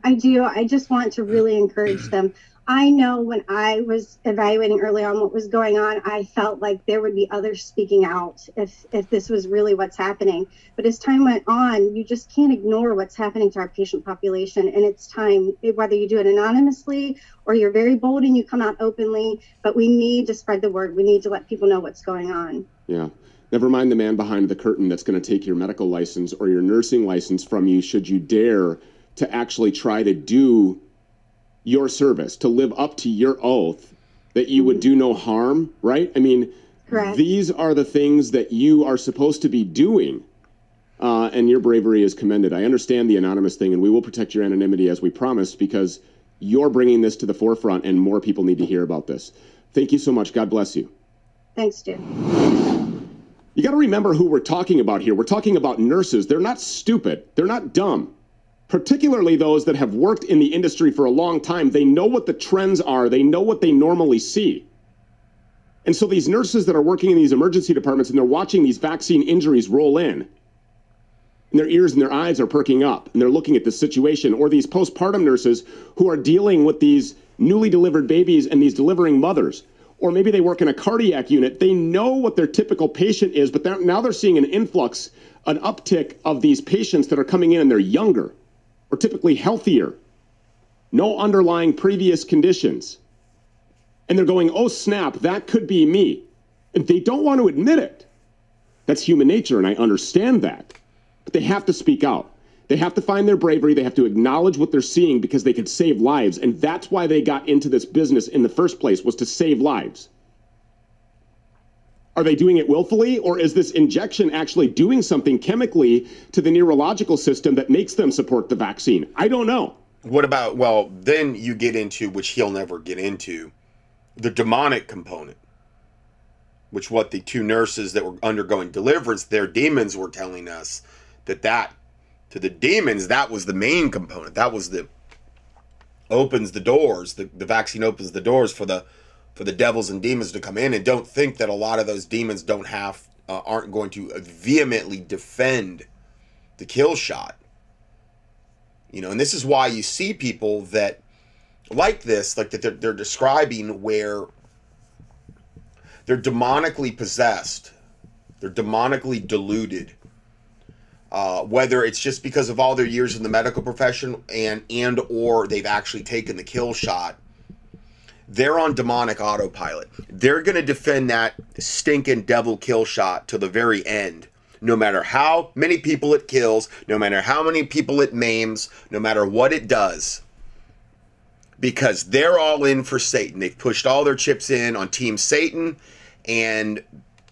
I do. I just want to really encourage them. I know when I was evaluating early on what was going on, I felt like there would be others speaking out if if this was really what's happening. But as time went on, you just can't ignore what's happening to our patient population, and it's time whether you do it anonymously or you're very bold and you come out openly. But we need to spread the word. We need to let people know what's going on. Yeah. Never mind the man behind the curtain that's going to take your medical license or your nursing license from you should you dare to actually try to do your service, to live up to your oath that you would do no harm, right? I mean, Correct. these are the things that you are supposed to be doing. Uh, and your bravery is commended. I understand the anonymous thing, and we will protect your anonymity as we promised because you're bringing this to the forefront, and more people need to hear about this. Thank you so much. God bless you. Thanks, Stu. You got to remember who we're talking about here. We're talking about nurses. They're not stupid, they're not dumb particularly those that have worked in the industry for a long time, they know what the trends are, they know what they normally see. And so these nurses that are working in these emergency departments and they're watching these vaccine injuries roll in, and their ears and their eyes are perking up, and they're looking at the situation, or these postpartum nurses who are dealing with these newly delivered babies and these delivering mothers. Or maybe they work in a cardiac unit. They know what their typical patient is, but they're, now they're seeing an influx, an uptick of these patients that are coming in and they're younger are typically healthier, no underlying previous conditions. And they're going, oh, snap, that could be me. And they don't want to admit it. That's human nature, and I understand that. But they have to speak out. They have to find their bravery. They have to acknowledge what they're seeing because they could save lives. And that's why they got into this business in the first place, was to save lives. Are they doing it willfully, or is this injection actually doing something chemically to the neurological system that makes them support the vaccine? I don't know. What about, well, then you get into, which he'll never get into, the demonic component, which what the two nurses that were undergoing deliverance, their demons were telling us that that, to the demons, that was the main component. That was the, opens the doors, the, the vaccine opens the doors for the for the devils and demons to come in and don't think that a lot of those demons don't have uh, aren't going to vehemently defend the kill shot. You know and this is why you see people that like this like that they're, they're describing where they're demonically possessed they're demonically deluded uh, whether it's just because of all their years in the medical profession and and or they've actually taken the kill shot they're on demonic autopilot. They're going to defend that stinking devil kill shot to the very end. No matter how many people it kills, no matter how many people it maims, no matter what it does. Because they're all in for Satan. They've pushed all their chips in on Team Satan, and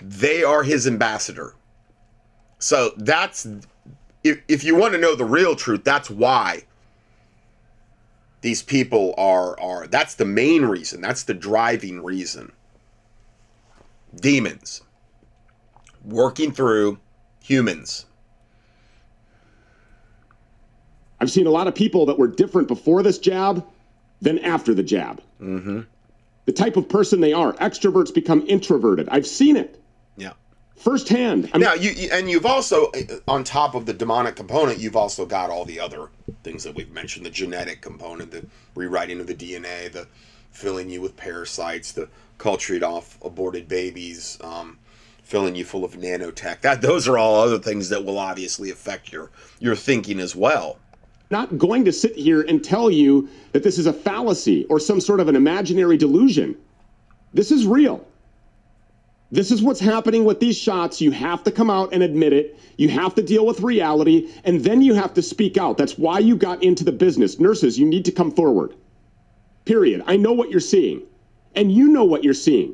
they are his ambassador. So that's, if, if you want to know the real truth, that's why these people are are that's the main reason that's the driving reason. Demons. Working through humans. I've seen a lot of people that were different before this jab than after the jab. Mm-hmm. the type of person they are. Extroverts become introverted. I've seen it firsthand I mean, now you and you've also uh, on top of the demonic component you've also got all the other things that we've mentioned the genetic component, the rewriting of the DNA, the filling you with parasites, the cultured off aborted babies, um, filling you full of nanotech. That those are all other things that will obviously affect your your thinking as well. Not going to sit here and tell you that this is a fallacy or some sort of an imaginary delusion. This is real. This is what's happening with these shots. You have to come out and admit it. You have to deal with reality, and then you have to speak out. That's why you got into the business. Nurses, you need to come forward. Period. I know what you're seeing, and you know what you're seeing.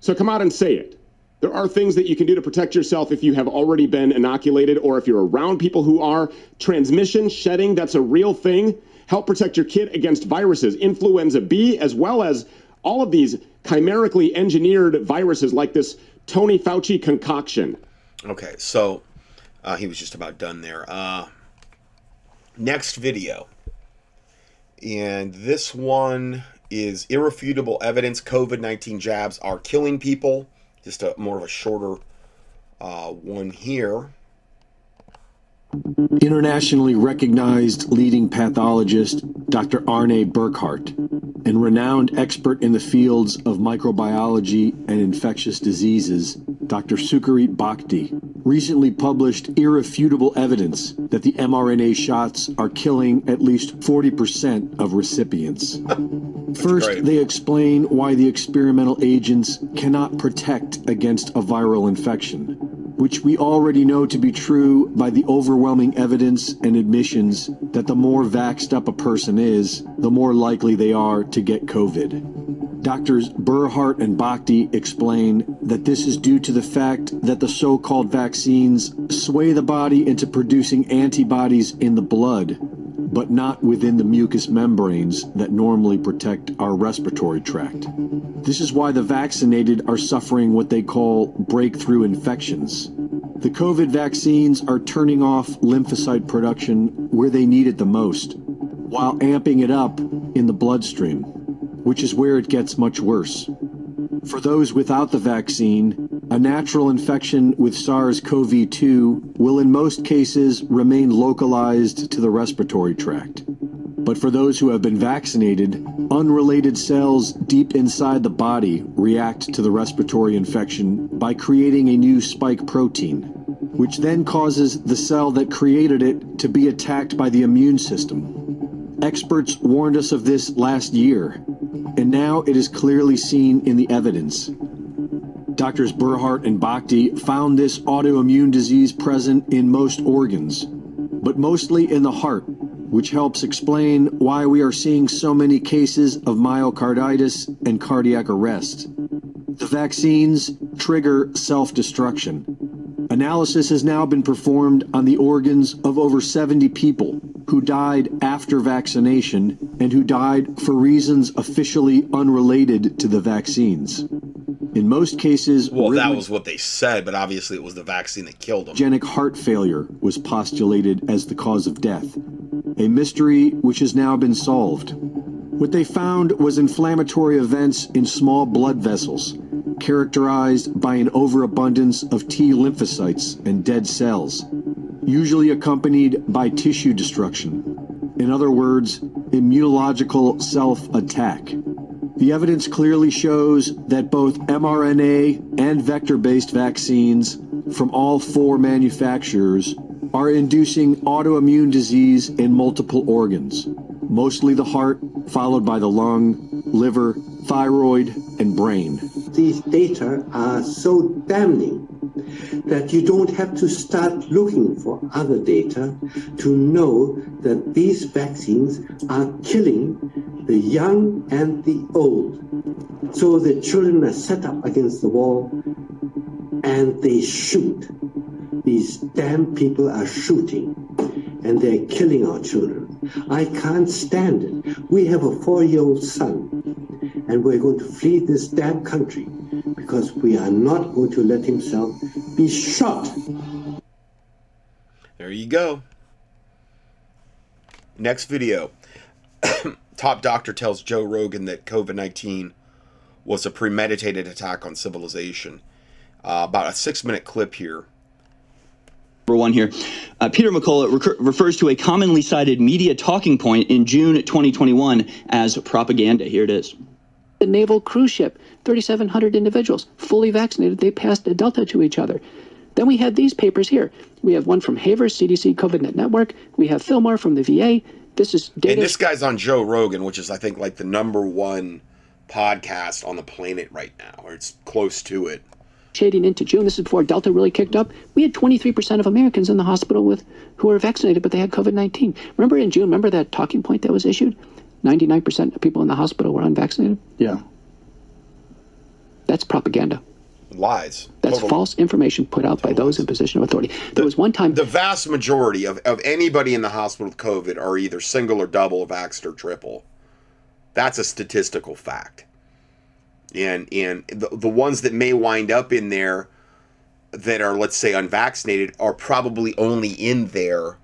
So come out and say it. There are things that you can do to protect yourself if you have already been inoculated or if you're around people who are. Transmission, shedding, that's a real thing. Help protect your kid against viruses, influenza B, as well as all of these chimerically engineered viruses like this Tony Fauci concoction. Okay, so uh, he was just about done there. Uh, next video. And this one is irrefutable evidence COVID 19 jabs are killing people. Just a more of a shorter uh, one here. Internationally recognized leading pathologist Dr. Arne Burkhardt and renowned expert in the fields of microbiology and infectious diseases, Dr. Sucharit Bhakdi, recently published irrefutable evidence that the mRNA shots are killing at least 40% of recipients. First, great. they explain why the experimental agents cannot protect against a viral infection, which we already know to be true by the overwhelming evidence and admissions that the more vaxxed up a person is, the more likely they are to get COVID. Doctors Burkhardt and Bhakdi explain that this is due to the fact that the so called vaccines sway the body into producing antibodies in the blood, but not within the mucous membranes that normally protect our respiratory tract. This is why the vaccinated are suffering what they call breakthrough infections. The COVID vaccines are turning off lymphocyte production where they need it the most, while amping it up in the bloodstream, which is where it gets much worse. For those without the vaccine, a natural infection with SARS CoV 2 will in most cases remain localized to the respiratory tract. But for those who have been vaccinated, unrelated cells deep inside the body react to the respiratory infection by creating a new spike protein, which then causes the cell that created it to be attacked by the immune system. Experts warned us of this last year, and now it is clearly seen in the evidence. Doctors Burkhardt and Bhakdi found this autoimmune disease present in most organs, but mostly in the heart, which helps explain why we are seeing so many cases of myocarditis and cardiac arrest. The vaccines trigger self destruction. Analysis has now been performed on the organs of over 70 people who died after vaccination and who died for reasons officially unrelated to the vaccines. In most cases, Well, that was what they said, but obviously it was the vaccine that killed him. Genic heart failure was postulated as the cause of death, a mystery which has now been solved. What they found was inflammatory events in small blood vessels, characterized by an overabundance of T lymphocytes and dead cells, usually accompanied by tissue destruction. In other words, immunological self attack. The evidence clearly shows that both mRNA and vector based vaccines from all four manufacturers are inducing autoimmune disease in multiple organs, mostly the heart, followed by the lung, liver, thyroid, and brain. these data are so damning that you don't have to start looking for other data to know that these vaccines are killing the young and the old. So the children are set up against the wall and they shoot. These damn people are shooting and they're killing our children. I can't stand it. We have a four year old son and we're going to flee this damn country because we are not going to let himself be shot. There you go. Next video. Top doctor tells Joe Rogan that COVID 19 was a premeditated attack on civilization. Uh, about a six minute clip here. Number one here. Uh, Peter McCullough recur- refers to a commonly cited media talking point in June 2021 as propaganda. Here it is. The naval cruise ship, 3,700 individuals, fully vaccinated. They passed the Delta to each other. Then we had these papers here. We have one from Havers, CDC, COVIDNet Network. We have Fillmore from the VA. This is data. And this guy's on Joe Rogan, which is, I think, like the number one podcast on the planet right now, or it's close to it. Shading into June, this is before Delta really kicked up. We had 23% of Americans in the hospital with who were vaccinated, but they had COVID 19. Remember in June, remember that talking point that was issued? 99% of people in the hospital were unvaccinated. Yeah. That's propaganda. Lies. That's Total- false information put out by those in position of authority. There was one time The vast majority of, of anybody in the hospital with COVID are either single or double vaxxed or triple. That's a statistical fact. And and the, the ones that may wind up in there that are, let's say, unvaccinated are probably only in there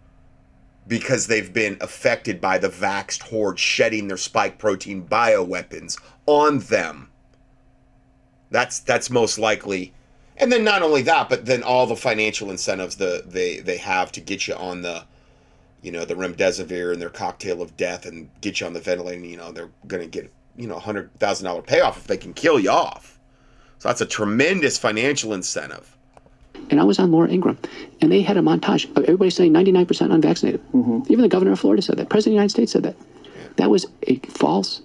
because they've been affected by the vaxxed horde shedding their spike protein bioweapons on them. That's that's most likely. And then not only that, but then all the financial incentives the they they have to get you on the you know, the remdesivir and their cocktail of death and get you on the ventilator, you know, they're going to get, you know, a $100,000 payoff if they can kill you off. So that's a tremendous financial incentive. and I was on Laura Ingraham, and they had a montage of everybody saying 99% unvaccinated. Mm-hmm. Even the governor of Florida said that. President of the United States said that. That was a false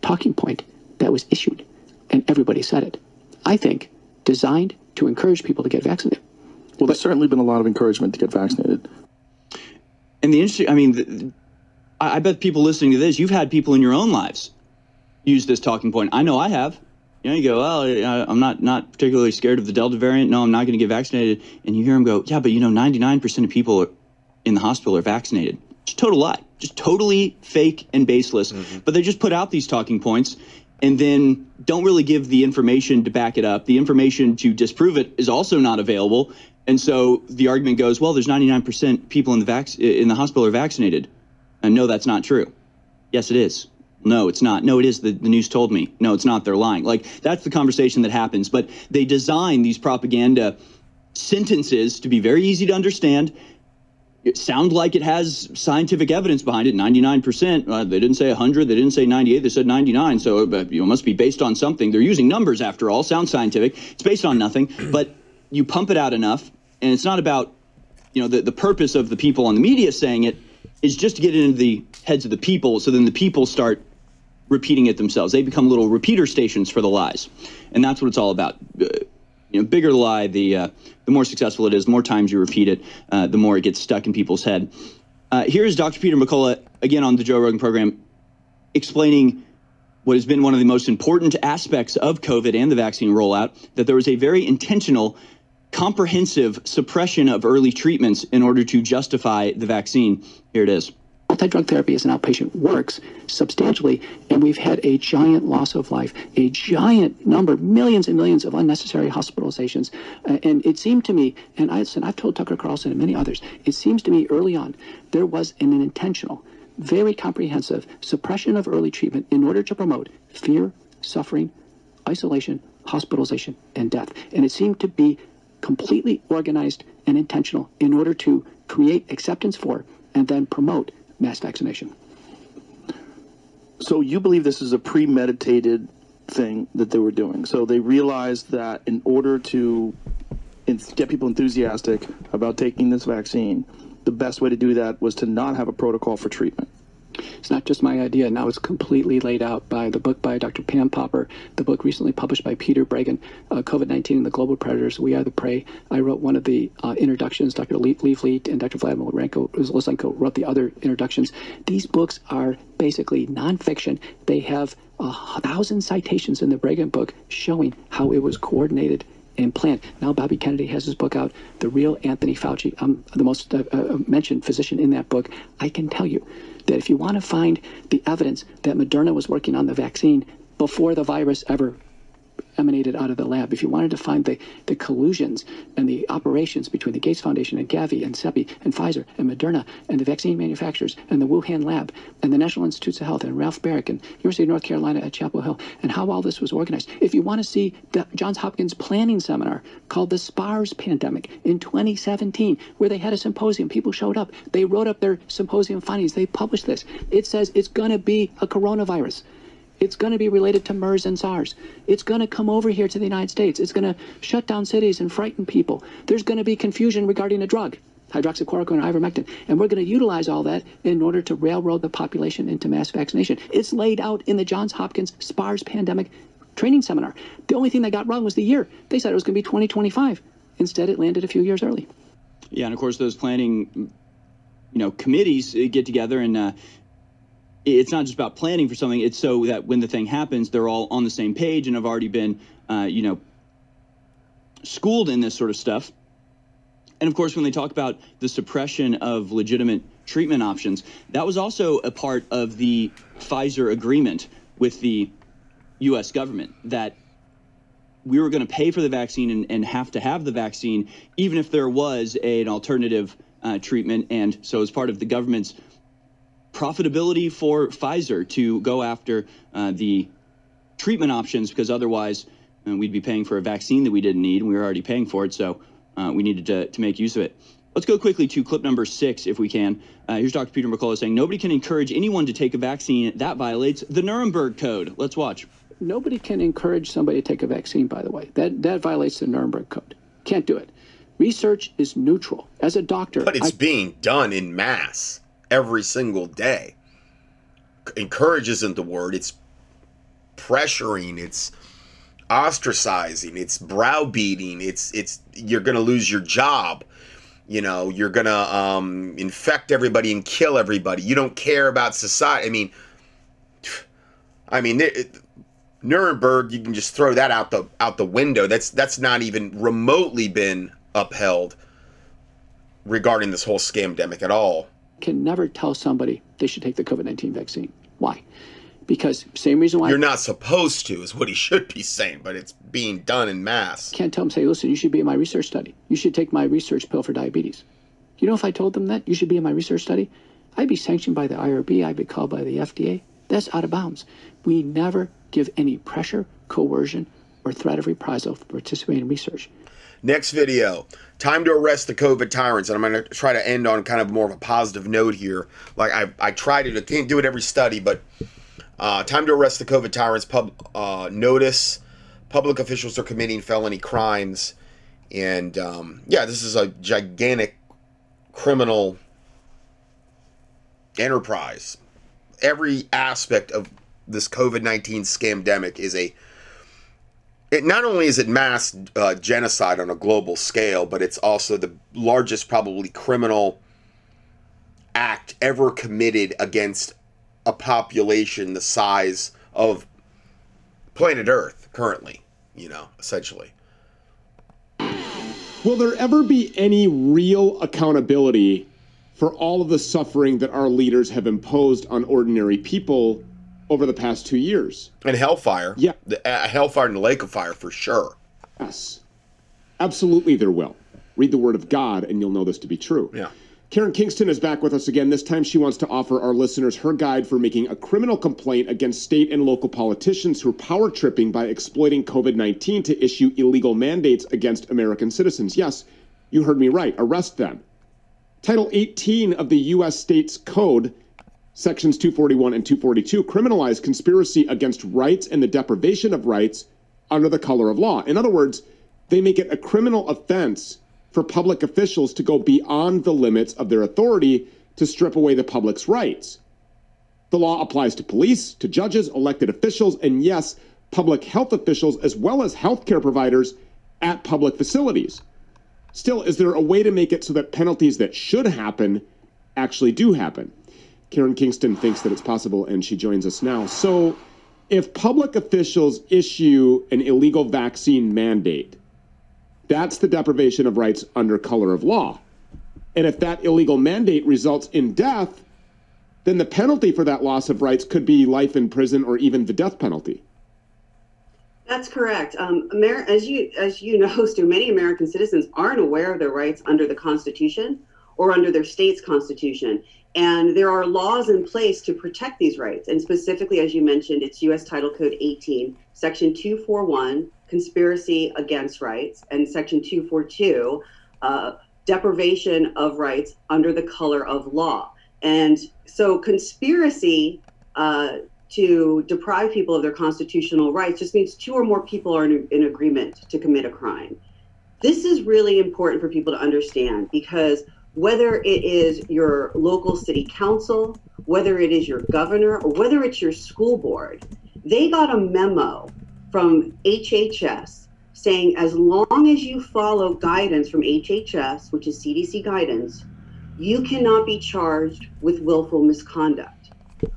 talking point that was issued, and everybody said it. I think designed to encourage people to get vaccinated. Well, there's certainly been a lot of encouragement to get vaccinated. And the interesting, I mean, the, I I bet people listening to this, you've had people in your own lives use this talking point. I know I have. You know, you go, well, I- I'm not not particularly scared of the Delta variant. No, I'm not going to get vaccinated. And you hear them go, yeah, but you know, 99% of people in the hospital are vaccinated. Just total lie. Just totally fake and baseless. Mm-hmm. But they just put out these talking points and then don't really give the information to back it up. The information to disprove it is also not available. And so the argument goes, well, there's 99% people in the vac- in the hospital are vaccinated. And no, that's not true. Yes, it is. No, it's not. No, it is. The, the news told me. No, it's not. They're lying. Like, that's the conversation that happens. But they design these propaganda sentences to be very easy to understand. It sound like it has scientific evidence behind it. 99%. Uh, they didn't say 100. They didn't say 98. They said 99. So uh, you know, it must be based on something. They're using numbers after all. Sounds scientific. It's based on nothing. But you pump it out enough, and it's not about you know the, the purpose of the people on the media saying it is just to get it into the heads of the people so then the people start repeating it themselves they become little repeater stations for the lies and that's what it's all about Uh, you know bigger lie the uh, the more successful it is the more times you repeat it uh, the more it gets stuck in people's head uh, here's dr peter mccullough again on the joe rogan program explaining what has been one of the most important aspects of COVID and the vaccine rollout, that there was a very intentional, comprehensive suppression of early treatments in order to justify the vaccine. Here it is. Multi-drug therapy as an outpatient works substantially, and we've had a giant loss of life, a giant number, millions and millions of unnecessary hospitalizations. Uh, and it seemed to me, and I, and I've told Tucker Carlson and many others, it seems to me early on there was an intentional, very comprehensive suppression of early treatment in order to promote fear, suffering, isolation, hospitalization, and death. And it seemed to be completely organized and intentional in order to create acceptance for and then promote mass vaccination. So you believe this is a premeditated thing that they were doing. So they realized that in order to get people enthusiastic about taking this vaccine, the best way to do that was to not have a protocol for treatment. It's not just my idea. Now it's completely laid out by the book by Dr. Pam Popper, the book recently published by Peter Breggin, uh, COVID 19 and the Global Predators, We Are the Prey. I wrote one of the uh, introductions. Dr. Le- Leafleet and Dr. Vladimir Renko, Zelenko wrote the other introductions. These books are basically nonfiction. They have a thousand citations in the Breggin book showing how it was coordinated and planned. Now Bobby Kennedy has his book out, The Real Anthony Fauci. I'm the most uh, uh, mentioned physician in that book. I can tell you that if you want to find the evidence that Moderna was working on the vaccine before the virus ever emanated out of the lab, if you wanted to find the, the collusions and the operations between the Gates Foundation and Gavi and CEPI and Pfizer and Moderna and the vaccine manufacturers and the Wuhan lab and the National Institutes of Health and Ralph Baric and University of North Carolina at Chapel Hill and how all this was organized. If you want to see the Johns Hopkins planning seminar called the SPARS pandemic in 2017, where they had a symposium, people showed up, they wrote up their symposium findings, they published this. It says it's going to be a coronavirus. It's going to be related to MERS and SARS. It's going to come over here to the United States. It's going to shut down cities and frighten people. There's going to be confusion regarding a drug. hydroxychloroquine and ivermectin. And we're going to utilize all that in order to railroad the population into mass vaccination. It's laid out in the Johns Hopkins SPARS pandemic training seminar. The only thing they got wrong was the year. They said it was going to be 2025. Instead, it landed a few years early. Yeah, and of course, those planning, you know, committees uh, get together and uh, it's not just about planning for something. It's so that when the thing happens, they're all on the same page and have already been, uh, you know, schooled in this sort of stuff. And of course, when they talk about the suppression of legitimate treatment options, that was also a part of the Pfizer agreement with the U.S. government that we were going to pay for the vaccine and, and, have to have the vaccine, even if there was a, an alternative uh, treatment. And so, as part of the government's profitability for Pfizer to go after uh, the treatment options, because otherwise uh, we'd be paying for a vaccine that we didn't need, and we were already paying for it. So, uh, we needed to, to make use of it. Let's go quickly to clip number six, if we can. Uh, here's Dr. Peter McCullough saying nobody can encourage anyone to take a vaccine that violates the Nuremberg Code. Let's watch. Nobody can encourage somebody to take a vaccine, by the way. That, that violates the Nuremberg Code. Can't do it. Research is neutral. As a doctor, but it's I, being done in mass every single day. Encourage isn't the word, it's pressuring, it's ostracizing, it's browbeating, it's it's you're to lose your job. You know, you're to um, infect everybody and kill everybody. You don't care about society. I mean, I mean, it, Nuremberg, you can just throw that out the out the window. That's that's not even remotely been upheld regarding this whole scamdemic at all. Can never tell somebody they should take the COVID nineteen vaccine. Why? because same reason why you're not supposed to is what he should be saying, but it's being done in mass. Can't tell him say, listen, you should be in my research study. You should take my research pill for diabetes. You know, if I told them that you should be in my research study, I'd be sanctioned by the IRB. I'd be called by the FDA. That's out of bounds. We never give any pressure, coercion, or threat of reprisal for participating in research. Next video. Time to arrest the COVID tyrants. And I'm going to try to end on kind of more of a positive note here. Like I, I tried it. I can't do it every study, but uh, time to arrest the COVID tyrants. Pub uh, notice public officials are committing felony crimes, and um, yeah, this is a gigantic criminal enterprise. Every aspect of this COVID nineteen scamdemic is a. It not only is it mass uh, genocide on a global scale, but it's also the largest, probably criminal act ever committed against a population the size of planet Earth currently, you know, essentially. Will there ever be any real accountability for all of the suffering that our leaders have imposed on ordinary people over the past two years? And hellfire. Yeah. The, uh, hellfire and the lake of fire for sure. Yes. Absolutely, there will. Read the word of God, and you'll know this to be true. Yeah. Karen Kingston is back with us again. This time she wants to offer our listeners her guide for making a criminal complaint against state and local politicians who are power tripping by exploiting COVID 19 to issue illegal mandates against American citizens. Yes, you heard me right. Arrest them. Title 18 of the U.S. States Code, Sections 241 and 242, criminalize conspiracy against rights and the deprivation of rights under the color of law. In other words, they make it a criminal offense for public officials to go beyond the limits of their authority to strip away the public's rights. The law applies to police, to judges, elected officials, and yes, public health officials, as well as healthcare providers at public facilities. Still, is there a way to make it so that penalties that should happen actually do happen? Karen Kingston thinks that it's possible, and she joins us now. So, if public officials issue an illegal vaccine mandate, that's the deprivation of rights under color of law. And if that illegal mandate results in death, then the penalty for that loss of rights could be life in prison or even the death penalty. That's correct. Um, Amer- as you as you know, Stu, many American citizens aren't aware of their rights under the Constitution or under their state's constitution, and there are laws in place to protect these rights. And specifically, as you mentioned, it's U.S. Title Code 18, Section 241 conspiracy against rights, and Section 242, uh, deprivation of rights under the color of law. And so, conspiracy uh, to deprive people of their constitutional rights just means two or more people are in, in agreement to commit a crime. This is really important for people to understand because whether it is your local city council, whether it is your governor, or whether it's your school board, they got a memo from HHS saying as long as you follow guidance from HHS, which is CDC guidance, you cannot be charged with willful misconduct,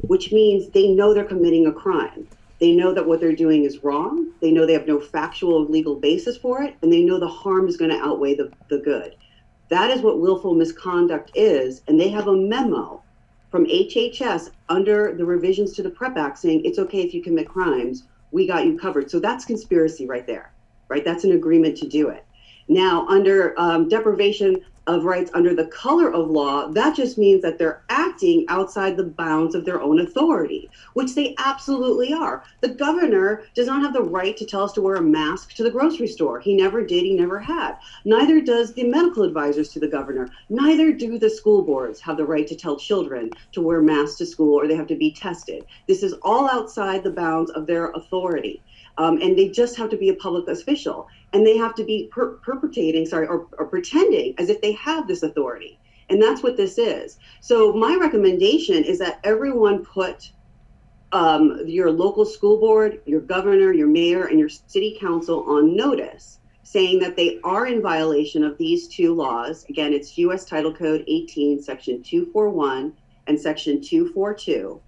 which means they know they're committing a crime. They know that what they're doing is wrong. They know they have no factual legal basis for it, and they know the harm is going to outweigh the, the good. That is what willful misconduct is. And they have a memo from HHS under the revisions to the PREP Act saying it's okay if you commit crimes. We got you covered. So that's conspiracy right there, right? That's an agreement to do it. Now, under um, deprivation of rights under the color of law, that just means that they're acting outside the bounds of their own authority, which they absolutely are. The governor does not have the right to tell us to wear a mask to the grocery store. He never did, he never had. Neither does the medical advisors to the governor. Neither do the school boards have the right to tell children to wear masks to school or they have to be tested. This is all outside the bounds of their authority. Um, and they just have to be a public official and they have to be per- perpetrating sorry or, or pretending as if they have this authority. And that's what this is. So my recommendation is that everyone put um, your local school board your governor your mayor and your city council on notice saying that they are in violation of these two laws. Again it's us title code 18 section 241 and section 242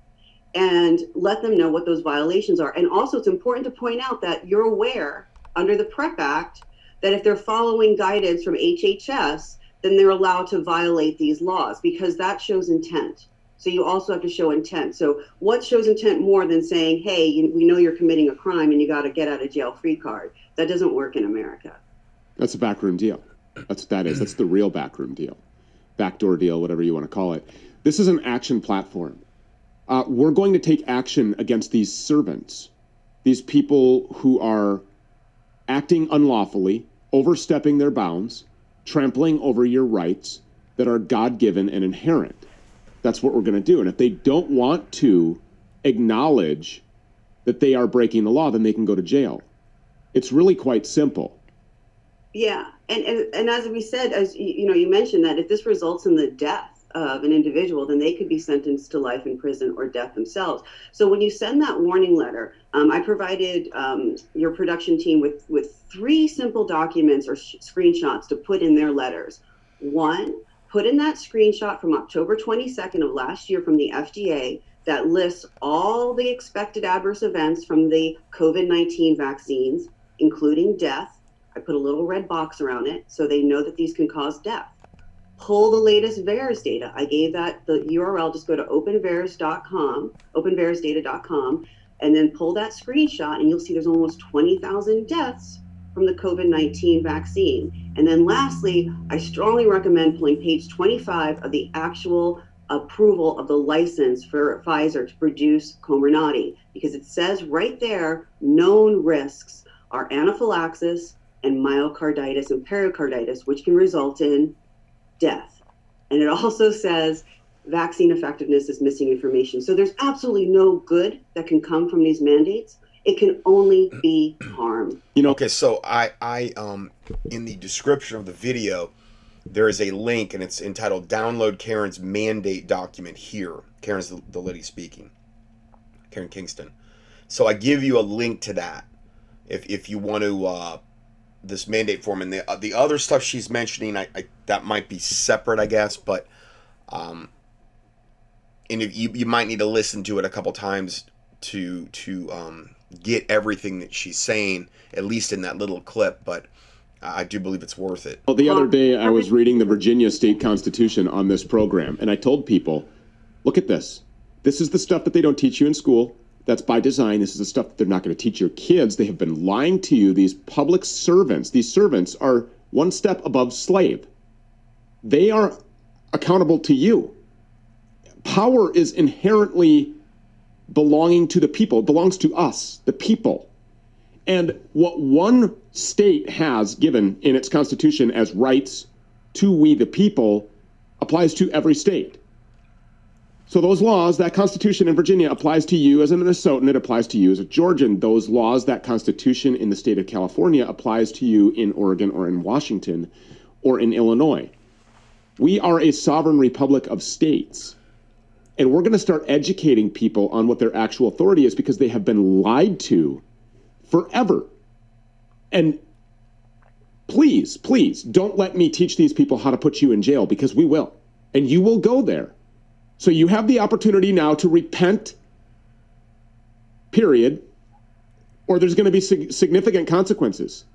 and let them know what those violations are. And also, it's important to point out that you're aware under the PREP Act that if they're following guidance from HHS, then they're allowed to violate these laws because that shows intent. So you also have to show intent. So what shows intent more than saying, "Hey, you, we know you're committing a crime and you got to get out of jail free card"? That doesn't work in America. That's a backroom deal. That's what that is. That's the real backroom deal, backdoor deal, whatever you want to call it. This is an action platform. Uh, we're going to take action against these servants, these people who are acting unlawfully, overstepping their bounds, trampling over your rights that are God given and inherent. That's what we're going to do. And if they don't want to acknowledge that they are breaking the law, then they can go to jail. It's really quite simple. Yeah, and and, and as we said, as you know, you mentioned that if this results in the death of an individual, then they could be sentenced to life in prison or death themselves. So when you send that warning letter, um, I provided um, your production team with, with three simple documents or sh- screenshots to put in their letters. One, put in that screenshot from October 22nd of last year from the FDA that lists all the expected adverse events from the COVID 19 vaccines, including death. I put a little red box around it so they know that these can cause death pull the latest VAERS data. I gave that the URL. Just go to openvaers.com, openvaersdata.com, and then pull that screenshot, and you'll see there's almost 20,000 deaths from the COVID 19 vaccine. And then lastly, I strongly recommend pulling page 25 of the actual approval of the license for Pfizer to produce Comirnaty because it says right there known risks are anaphylaxis and myocarditis and pericarditis, which can result in death. And it also says vaccine effectiveness is missing information. So there's absolutely no good that can come from these mandates. It can only be harm. You know, okay, so I, I, um, in the description of the video, there is a link and it's entitled "Download Karen's Mandate Document Here." Karen's the, the lady speaking, Karen Kingston. So I give you a link to that if if you want to uh, this mandate form and the uh, the other stuff she's mentioning I, I, that might be separate I guess but um and if you you might need to listen to it a couple times to to um get everything that she's saying at least in that little clip but I do believe it's worth it. Well, the other day I was reading the Virginia State Constitution on this program and I told people, look at this. This is the stuff that they don't teach you in school. That's by design. This is the stuff that they're not going to teach your kids. They have been lying to you. These public servants, these servants are one step above slave. They are accountable to you. Power is inherently belonging to the people, it belongs to us, the people. And what one state has given in its constitution as rights to we the people applies to every state. So those laws, that Constitution in Virginia applies to you as a Minnesotan, it applies to you as a Georgian. Those laws, that Constitution in the state of California applies to you in Oregon or in Washington or in Illinois. We are a sovereign republic of states. And we're going to start educating people on what their actual authority is because they have been lied to forever. And please, please don't let me teach these people how to put you in jail because we will. And you will go there. So you have the opportunity now to repent, period, or there's going to be sig- significant consequences.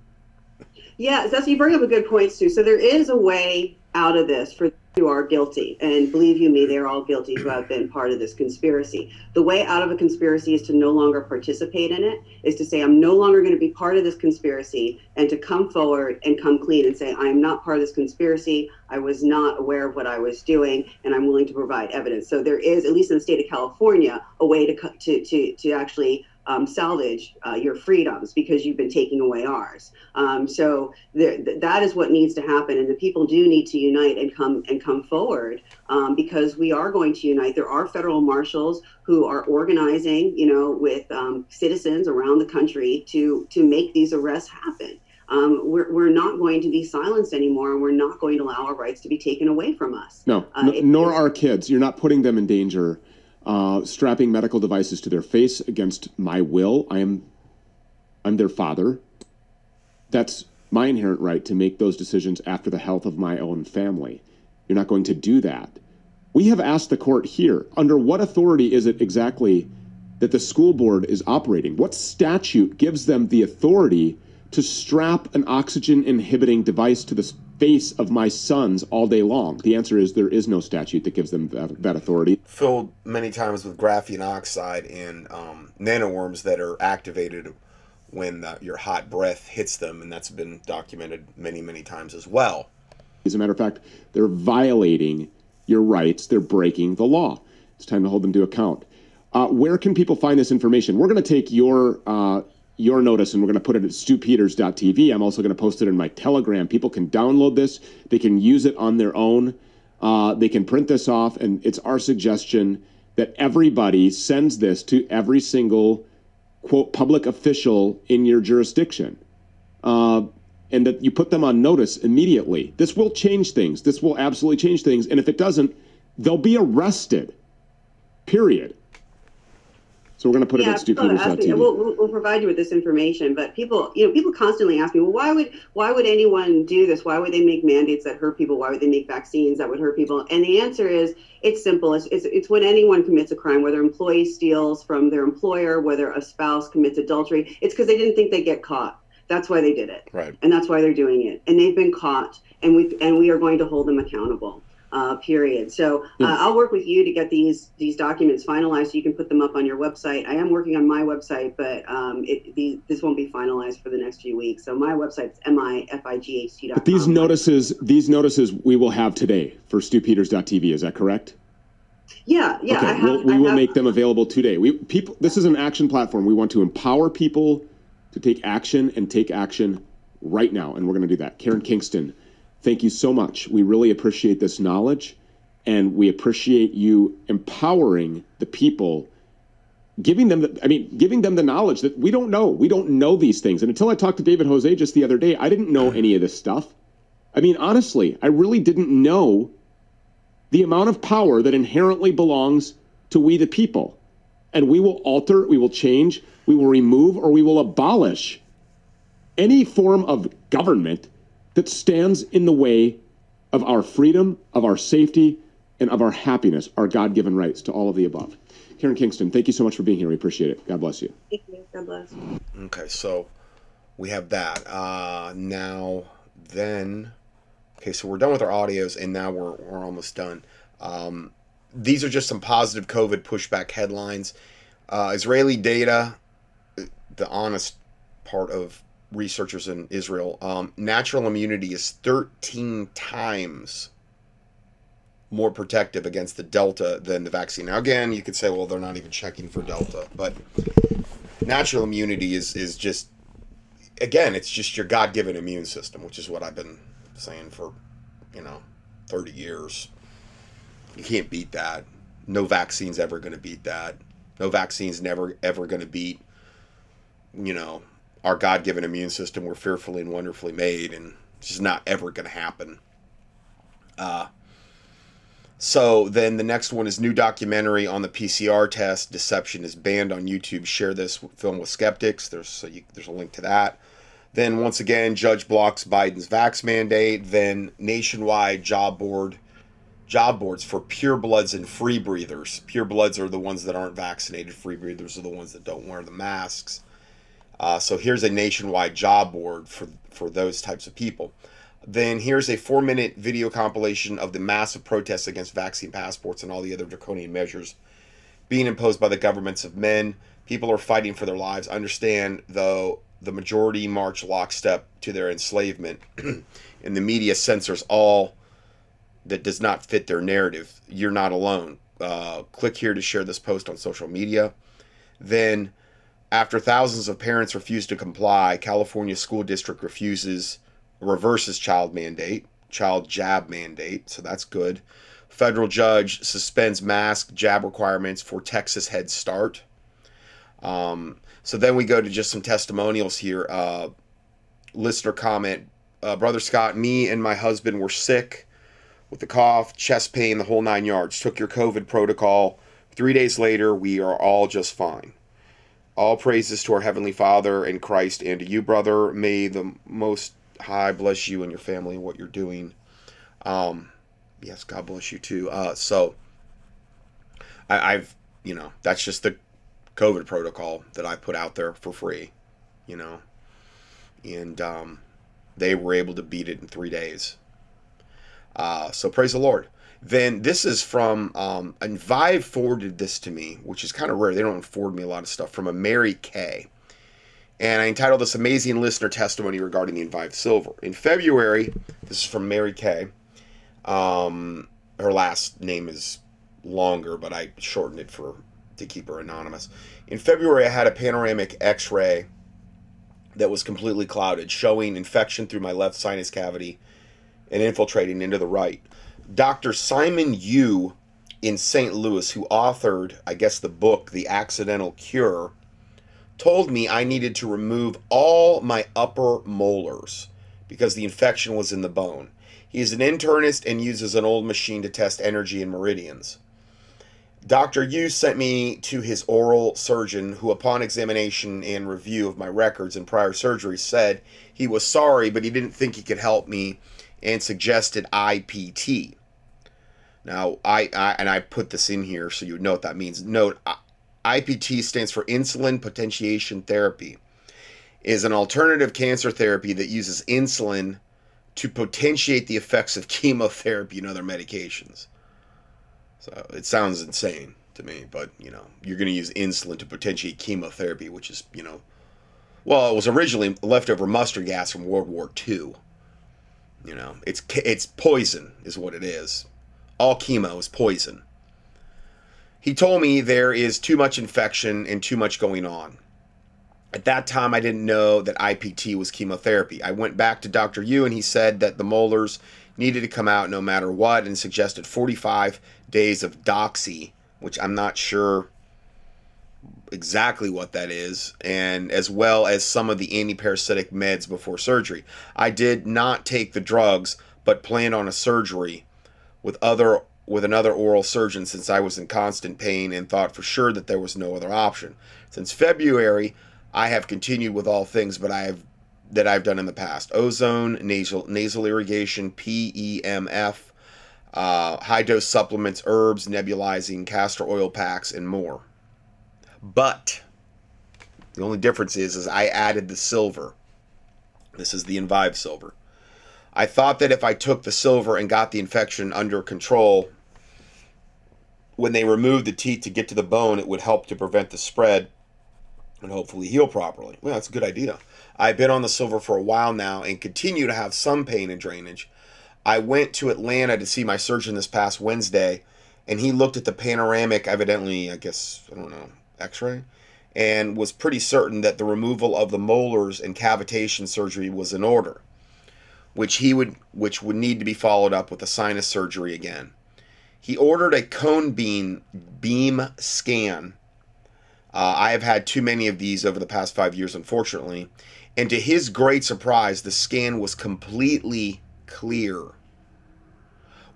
Yeah, so you bring up a good point, Stew. So there is a way out of this for who are guilty, and believe you me, they're all guilty who have been part of this conspiracy. The way out of a conspiracy is to no longer participate in it, is to say, I'm no longer going to be part of this conspiracy, and to come forward and come clean and say, I am not part of this conspiracy. I was not aware of what I was doing, and I'm willing to provide evidence. So there is, at least in the state of California, a way to to to, to actually um, salvage uh, your freedoms because you've been taking away ours. Um, so there, th- that is what needs to happen, and the people do need to unite and come and come forward um, because we are going to unite. There are federal marshals who are organizing, you know, with um, citizens around the country to to make these arrests happen. Um, we're, we're not going to be silenced anymore, and we're not going to allow our rights to be taken away from us. No, Uh, n- nor our kids. You're not putting them in danger. Uh, strapping medical devices to their face against my will. I am, I'm their father. That's my inherent right to make those decisions after the health of my own family. You're not going to do that. We have asked the court here under what authority is it exactly that the school board is operating? What statute gives them the authority to strap an oxygen inhibiting device to the face of my sons all day long? The answer is there is no statute that gives them that, that authority. Filled many times with graphene oxide and um, nanoworms that are activated when uh, your hot breath hits them, and that's been documented many, many times as well. As a matter of fact, they're violating your rights. They're breaking the law. It's time to hold them to account. Uh, where can people find this information? We're going to take your uh, your notice and we're going to put it at stewpeters.tv. I'm also going to post it in my Telegram. People can download this. They can use it on their own. Uh, they can print this off, and it's our suggestion that everybody sends this to every single quote public official in your jurisdiction. Uh, and that you put them on notice immediately. This will change things. This will absolutely change things. And if it doesn't, they'll be arrested. Period. So we're going to put yeah, it at people have asked me, we'll, we'll, we'll provide you with this information, but people, you know, people constantly ask me, well, why would why would anyone do this? Why would they make mandates that hurt people? Why would they make vaccines that would hurt people? And the answer is, it's simple. It's, it's, it's when anyone commits a crime, whether an employee steals from their employer, whether a spouse commits adultery, it's because they didn't think they'd get caught. That's why they did it, Right. and that's why they're doing it. And they've been caught, and we and we are going to hold them accountable. Uh, period. So uh, Yes. I'll work with you to get these these documents finalized so you can put them up on your website. I am working on my website, but um, it, the, this won't be finalized for the next few weeks. So my website's mifight.com. But these notices, these notices we will have today for stewpeters.tv. Is that correct? Yeah, yeah. okay, I have, we'll, we I will have- make them available today. We people. This is an action platform. We want to empower people to take action and take action right now, and we're going to do that. Karen Kingston, thank you so much. We really appreciate this knowledge, and we appreciate you empowering the people, giving them. The, I mean, giving them the knowledge that we don't know. We don't know these things, and until I talked to David Jose just the other day, I didn't know any of this stuff. I mean, honestly, I really didn't know the amount of power that inherently belongs to we the people. And we will alter, we will change, we will remove, or we will abolish any form of government that stands in the way of our freedom, of our safety, and of our happiness, our God given rights to all of the above. Karen Kingston, thank you so much for being here. We appreciate it. God bless you. Thank you. God bless. Okay, so we have that. Uh, now, then, okay, so we're done with our audios, and now we're, we're almost done. Um, these are just some positive COVID pushback headlines. Uh, Israeli data, the honest part of researchers in Israel, um, natural immunity is 13 times more protective against the Delta than the vaccine. Now, again, you could say, well, they're not even checking for Delta, but natural immunity is is just again, it's just your God given immune system, which is what I've been saying for you know thirty years. You can't beat that. No vaccine's ever going to beat that. No vaccine's never ever going to beat you know our God given immune system. We're fearfully and wonderfully made, and it's just not ever going to happen. Uh, So then the next one is new documentary on the PCR test. Deception is banned on YouTube. Share this film with skeptics. There's there's a link to that. Then once again, judge blocks Biden's vax mandate. Then nationwide job board job boards for pure bloods and free breathers. Pure bloods are the ones that aren't vaccinated. Free breathers are the ones that don't wear the masks. Uh, so here's a nationwide job board for for those types of people. Then here's a four minute video compilation of the massive protests against vaccine passports and all the other draconian measures being imposed by the governments of men. People are fighting for their lives. Understand, though, the majority march lockstep to their enslavement, and the media censors all that does not fit their narrative. You're not alone. Uh, click here to share this post on social media. Then, after thousands of parents refuse to comply, California school district refuses reverses child mandate, child jab mandate, so that's good. Federal judge suspends mask jab requirements for Texas Head Start. Um, so then we go to just some testimonials here. Uh, listener comment uh, Brother Scott, me and my husband were sick with the cough, chest pain, the whole nine yards. Took your COVID protocol. Three days later, we are all just fine. All praises to our Heavenly Father and Christ and to you, brother. May the Most High bless you and your family and what you're doing. Um, yes, God bless you too. Uh, so I, I've, you know, that's just the COVID protocol that I put out there for free, you know, and um, they were able to beat it in three days. Uh, so praise the Lord. Then this is from, um, and Vive forwarded this to me, which is kind of rare. They don't forward me a lot of stuff from a Mary Kay. And I entitled this amazing listener testimony regarding the Envive Silver. In February, this is from Mary Kay. Um, her last name is longer, but I shortened it for to keep her anonymous. In February, I had a panoramic X-ray that was completely clouded, showing infection through my left sinus cavity and infiltrating into the right. Dr. Simon Yu in St. Louis, who authored, I guess, the book The Accidental Cure, told me I needed to remove all my upper molars because the infection was in the bone. He is an internist and uses an old machine to test energy and meridians. Dr. Yu sent me to his oral surgeon, who, upon examination and review of my records and prior surgeries, said he was sorry, but he didn't think he could help me and suggested IPT. Now, I, I and I put this in here so you know what that means. Note, IPT stands for insulin potentiation therapy. Is an alternative cancer therapy that uses insulin to potentiate the effects of chemotherapy and other medications. So it sounds insane to me, but you know, you're going to use insulin to potentiate chemotherapy, which is, you know, well, it was originally leftover mustard gas from World War II. You know, it's it's poison is what it is. All chemo is poison. He told me there is too much infection and too much going on. At that time, I didn't know that IPT was chemotherapy. I went back to Dr. Yu and he said that the molars needed to come out no matter what and suggested 45 days of doxy, which I'm not sure exactly what that is, and as well as some of the antiparasitic meds before surgery. I did not take the drugs, but planned on a surgery with other with another oral surgeon since I was in constant pain and thought for sure that there was no other option. Since February, I have continued with all things, but I have that I've done in the past: ozone, nasal nasal irrigation, PEMF, uh, high dose supplements, herbs, nebulizing, castor oil packs, and more. But the only difference is, is I added the silver. This is the Envive silver. I thought that if I took the silver and got the infection under control, when they removed the teeth to get to the bone, it would help to prevent the spread and hopefully heal properly. Well, that's a good idea. I've been on the silver for a while now and continue to have some pain and drainage. I went to Atlanta to see my surgeon this past Wednesday, and he looked at the panoramic, evidently, I guess, I don't know, x ray, and was pretty certain that the removal of the molars and cavitation surgery was in order, which he would which would need to be followed up with a sinus surgery again. He ordered a cone beam beam scan. Uh, I have had too many of these over the past five years, unfortunately, and to his great surprise, the scan was completely clear.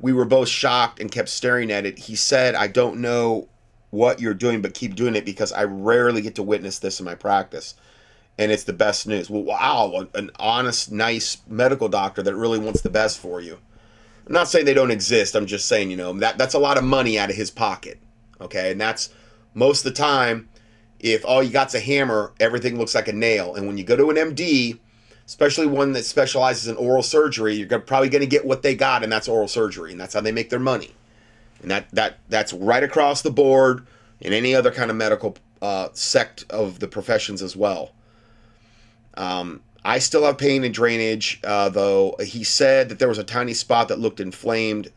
We were both shocked and kept staring at it. He said, I don't know what you're doing, but keep doing it because I rarely get to witness this in my practice. And it's the best news. Well, wow, an honest, nice medical doctor that really wants the best for you. I'm not saying they don't exist. I'm just saying, you know, that that's a lot of money out of his pocket. Okay, and that's most of the time. If all you got's a hammer, everything looks like a nail. And when you go to an MD, especially one that specializes in oral surgery, you're probably going to get what they got, and that's oral surgery, and that's how they make their money. And that that that's right across the board in any other kind of medical uh, sect of the professions as well. Um, I still have pain and drainage, uh, though. He said that there was a tiny spot that looked inflamed,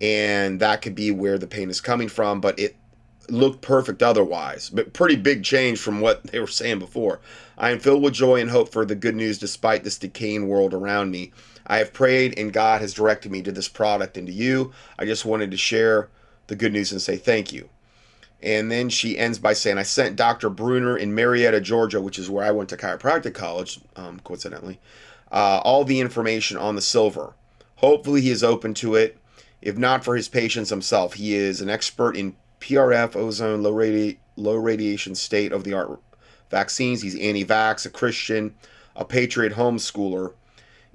and that could be where the pain is coming from, but it looked perfect otherwise. But pretty big change from what they were saying before. I am filled with joy and hope for the good news despite this decaying world around me. I have prayed, and God has directed me to this product and to you. I just wanted to share the good news and say thank you. And then she ends by saying, I sent Dr. Bruner in Marietta, Georgia, which is where I went to chiropractic college, um, coincidentally, uh, all the information on the silver. Hopefully, he is open to it. If not for his patients himself, he is an expert in PRF, ozone, low, radi- low radiation, state of the art vaccines. He's anti vax, a Christian, a patriot homeschooler.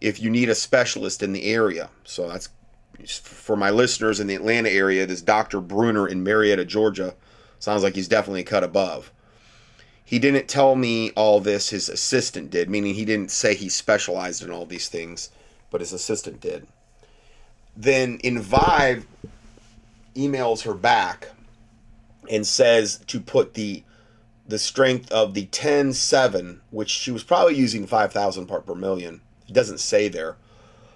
If you need a specialist in the area, so that's for my listeners in the Atlanta area, this Dr. Bruner in Marietta, Georgia Sounds like he's definitely cut above. He didn't tell me all this, his assistant did, meaning he didn't say he specialized in all these things, but his assistant did. Then Invive emails her back and says to put the the strength of the 10-7, which she was probably using 5,000 part per million. Doesn't say there.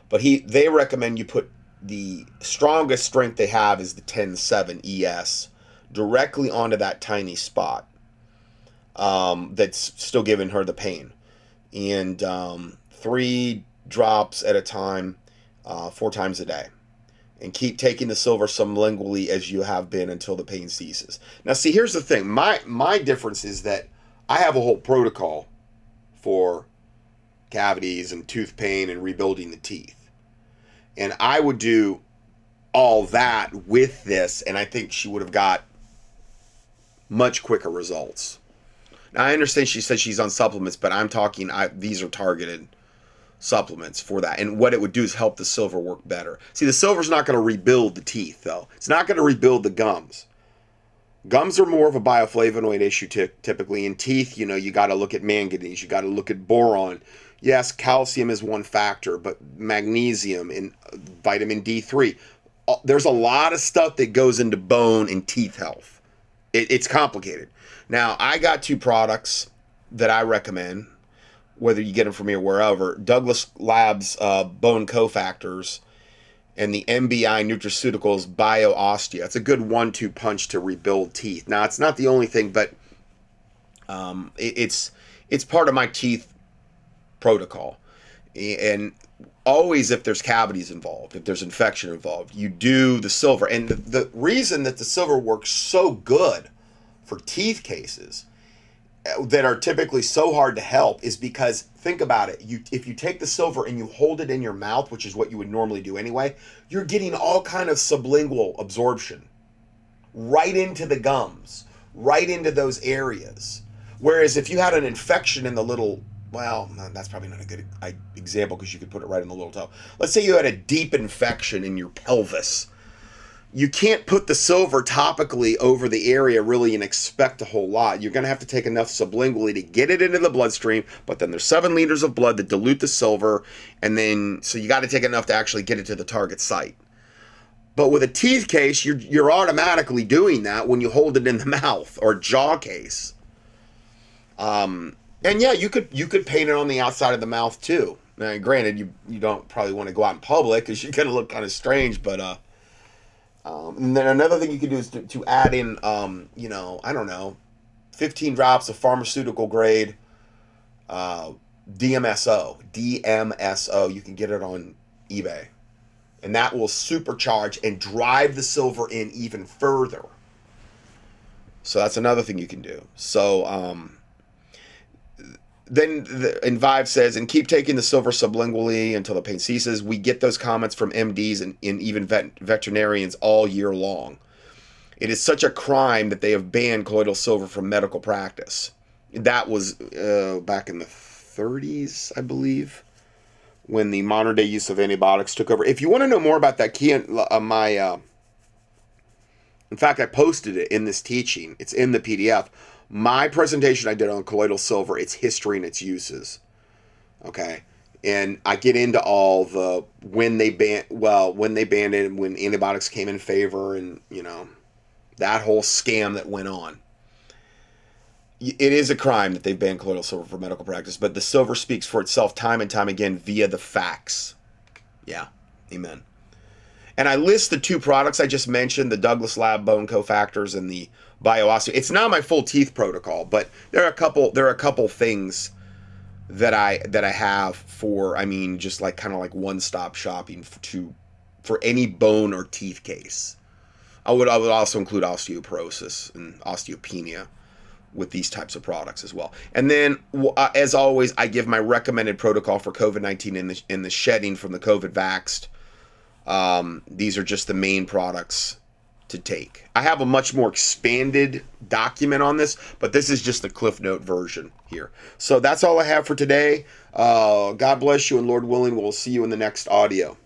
But he they recommend you put the strongest strength they have is the 10-7 ES directly onto that tiny spot um, that's still giving her the pain. And um, three drops at a time, uh, four times a day. And keep taking the silver sublingually as you have been until the pain ceases. Now, see, here's the thing. My my difference is that I have a whole protocol for cavities and tooth pain and rebuilding the teeth. And I would do all that with this, and I think she would have got much quicker results. Now I understand she says she's on supplements, but I'm talking I, these are targeted supplements for that. And what it would do is help the silver work better. See, the silver's not going to rebuild the teeth though. It's not going to rebuild the gums. Gums are more of a bioflavonoid issue t- typically. In teeth, you know, you got to look at manganese, you got to look at boron. Yes, calcium is one factor, but magnesium and vitamin D3. Uh, there's a lot of stuff that goes into bone and teeth health. It, it's complicated. Now, I got two products that I recommend, whether you get them from me or wherever Douglas Labs uh, Bone Cofactors and the MBI Nutraceuticals Bio Ostia. It's a good one two punch to rebuild teeth. Now, it's not the only thing, but um, it, it's it's part of my teeth protocol. And always, if there's cavities involved, if there's infection involved, you do the silver. And the, the reason that the silver works so good for teeth cases uh, that are typically so hard to help is because think about it you if you take the silver and you hold it in your mouth which is what you would normally do anyway you're getting all kind of sublingual absorption right into the gums right into those areas whereas if you had an infection in the little well, that's probably not a good example because you could put it right in the little toe. Let's say you had a deep infection in your pelvis. You can't put the silver topically over the area really and expect a whole lot. You're going to have to take enough sublingually to get it into the bloodstream, but then there's seven liters of blood that dilute the silver, and then so you got to take enough to actually get it to the target site. But with a teeth case, you're, you're automatically doing that when you hold it in the mouth or jaw case. Um, and yeah, you could you could paint it on the outside of the mouth too. Now, granted, you you don't probably want to go out in public because you're gonna look kind of strange. But uh, um, and then another thing you could do is to, to add in, um, you know, I don't know, 15 drops of pharmaceutical grade uh, DMSO. DMSO. You can get it on eBay, and that will supercharge and drive the silver in even further. So that's another thing you can do. So um, then the, and Vive says, and keep taking the silver sublingually until the pain ceases. We get those comments from MDs and, and even vet, veterinarians all year long. It is such a crime that they have banned colloidal silver from medical practice. That was uh, back in the 30s, I believe, when the modern day use of antibiotics took over. If you want to know more about that, key, uh, my, uh, in fact, I posted it in this teaching. It's in the PDF my presentation I did on colloidal silver, its history and its uses. Okay. And I get into all the when they ban well, when they banned it and when antibiotics came in favor and, you know, that whole scam that went on. It is a crime that they've banned colloidal silver for medical practice, but the silver speaks for itself time and time again via the facts. Yeah. Amen. And I list the two products I just mentioned, the Douglas Lab bone cofactors and the bioosteo. It's not my full teeth protocol, but there are a couple there are a couple things that I that I have for I mean just like kind of like one-stop shopping for, to for any bone or teeth case. I would I would also include osteoporosis and osteopenia with these types of products as well. And then uh, as always I give my recommended protocol for COVID-19 in the in the shedding from the COVID vaxxed. Um, these are just the main products to take. I have a much more expanded document on this, but this is just the Cliff Note version here. So that's all I have for today. Uh, God bless you, and Lord willing, we'll see you in the next audio.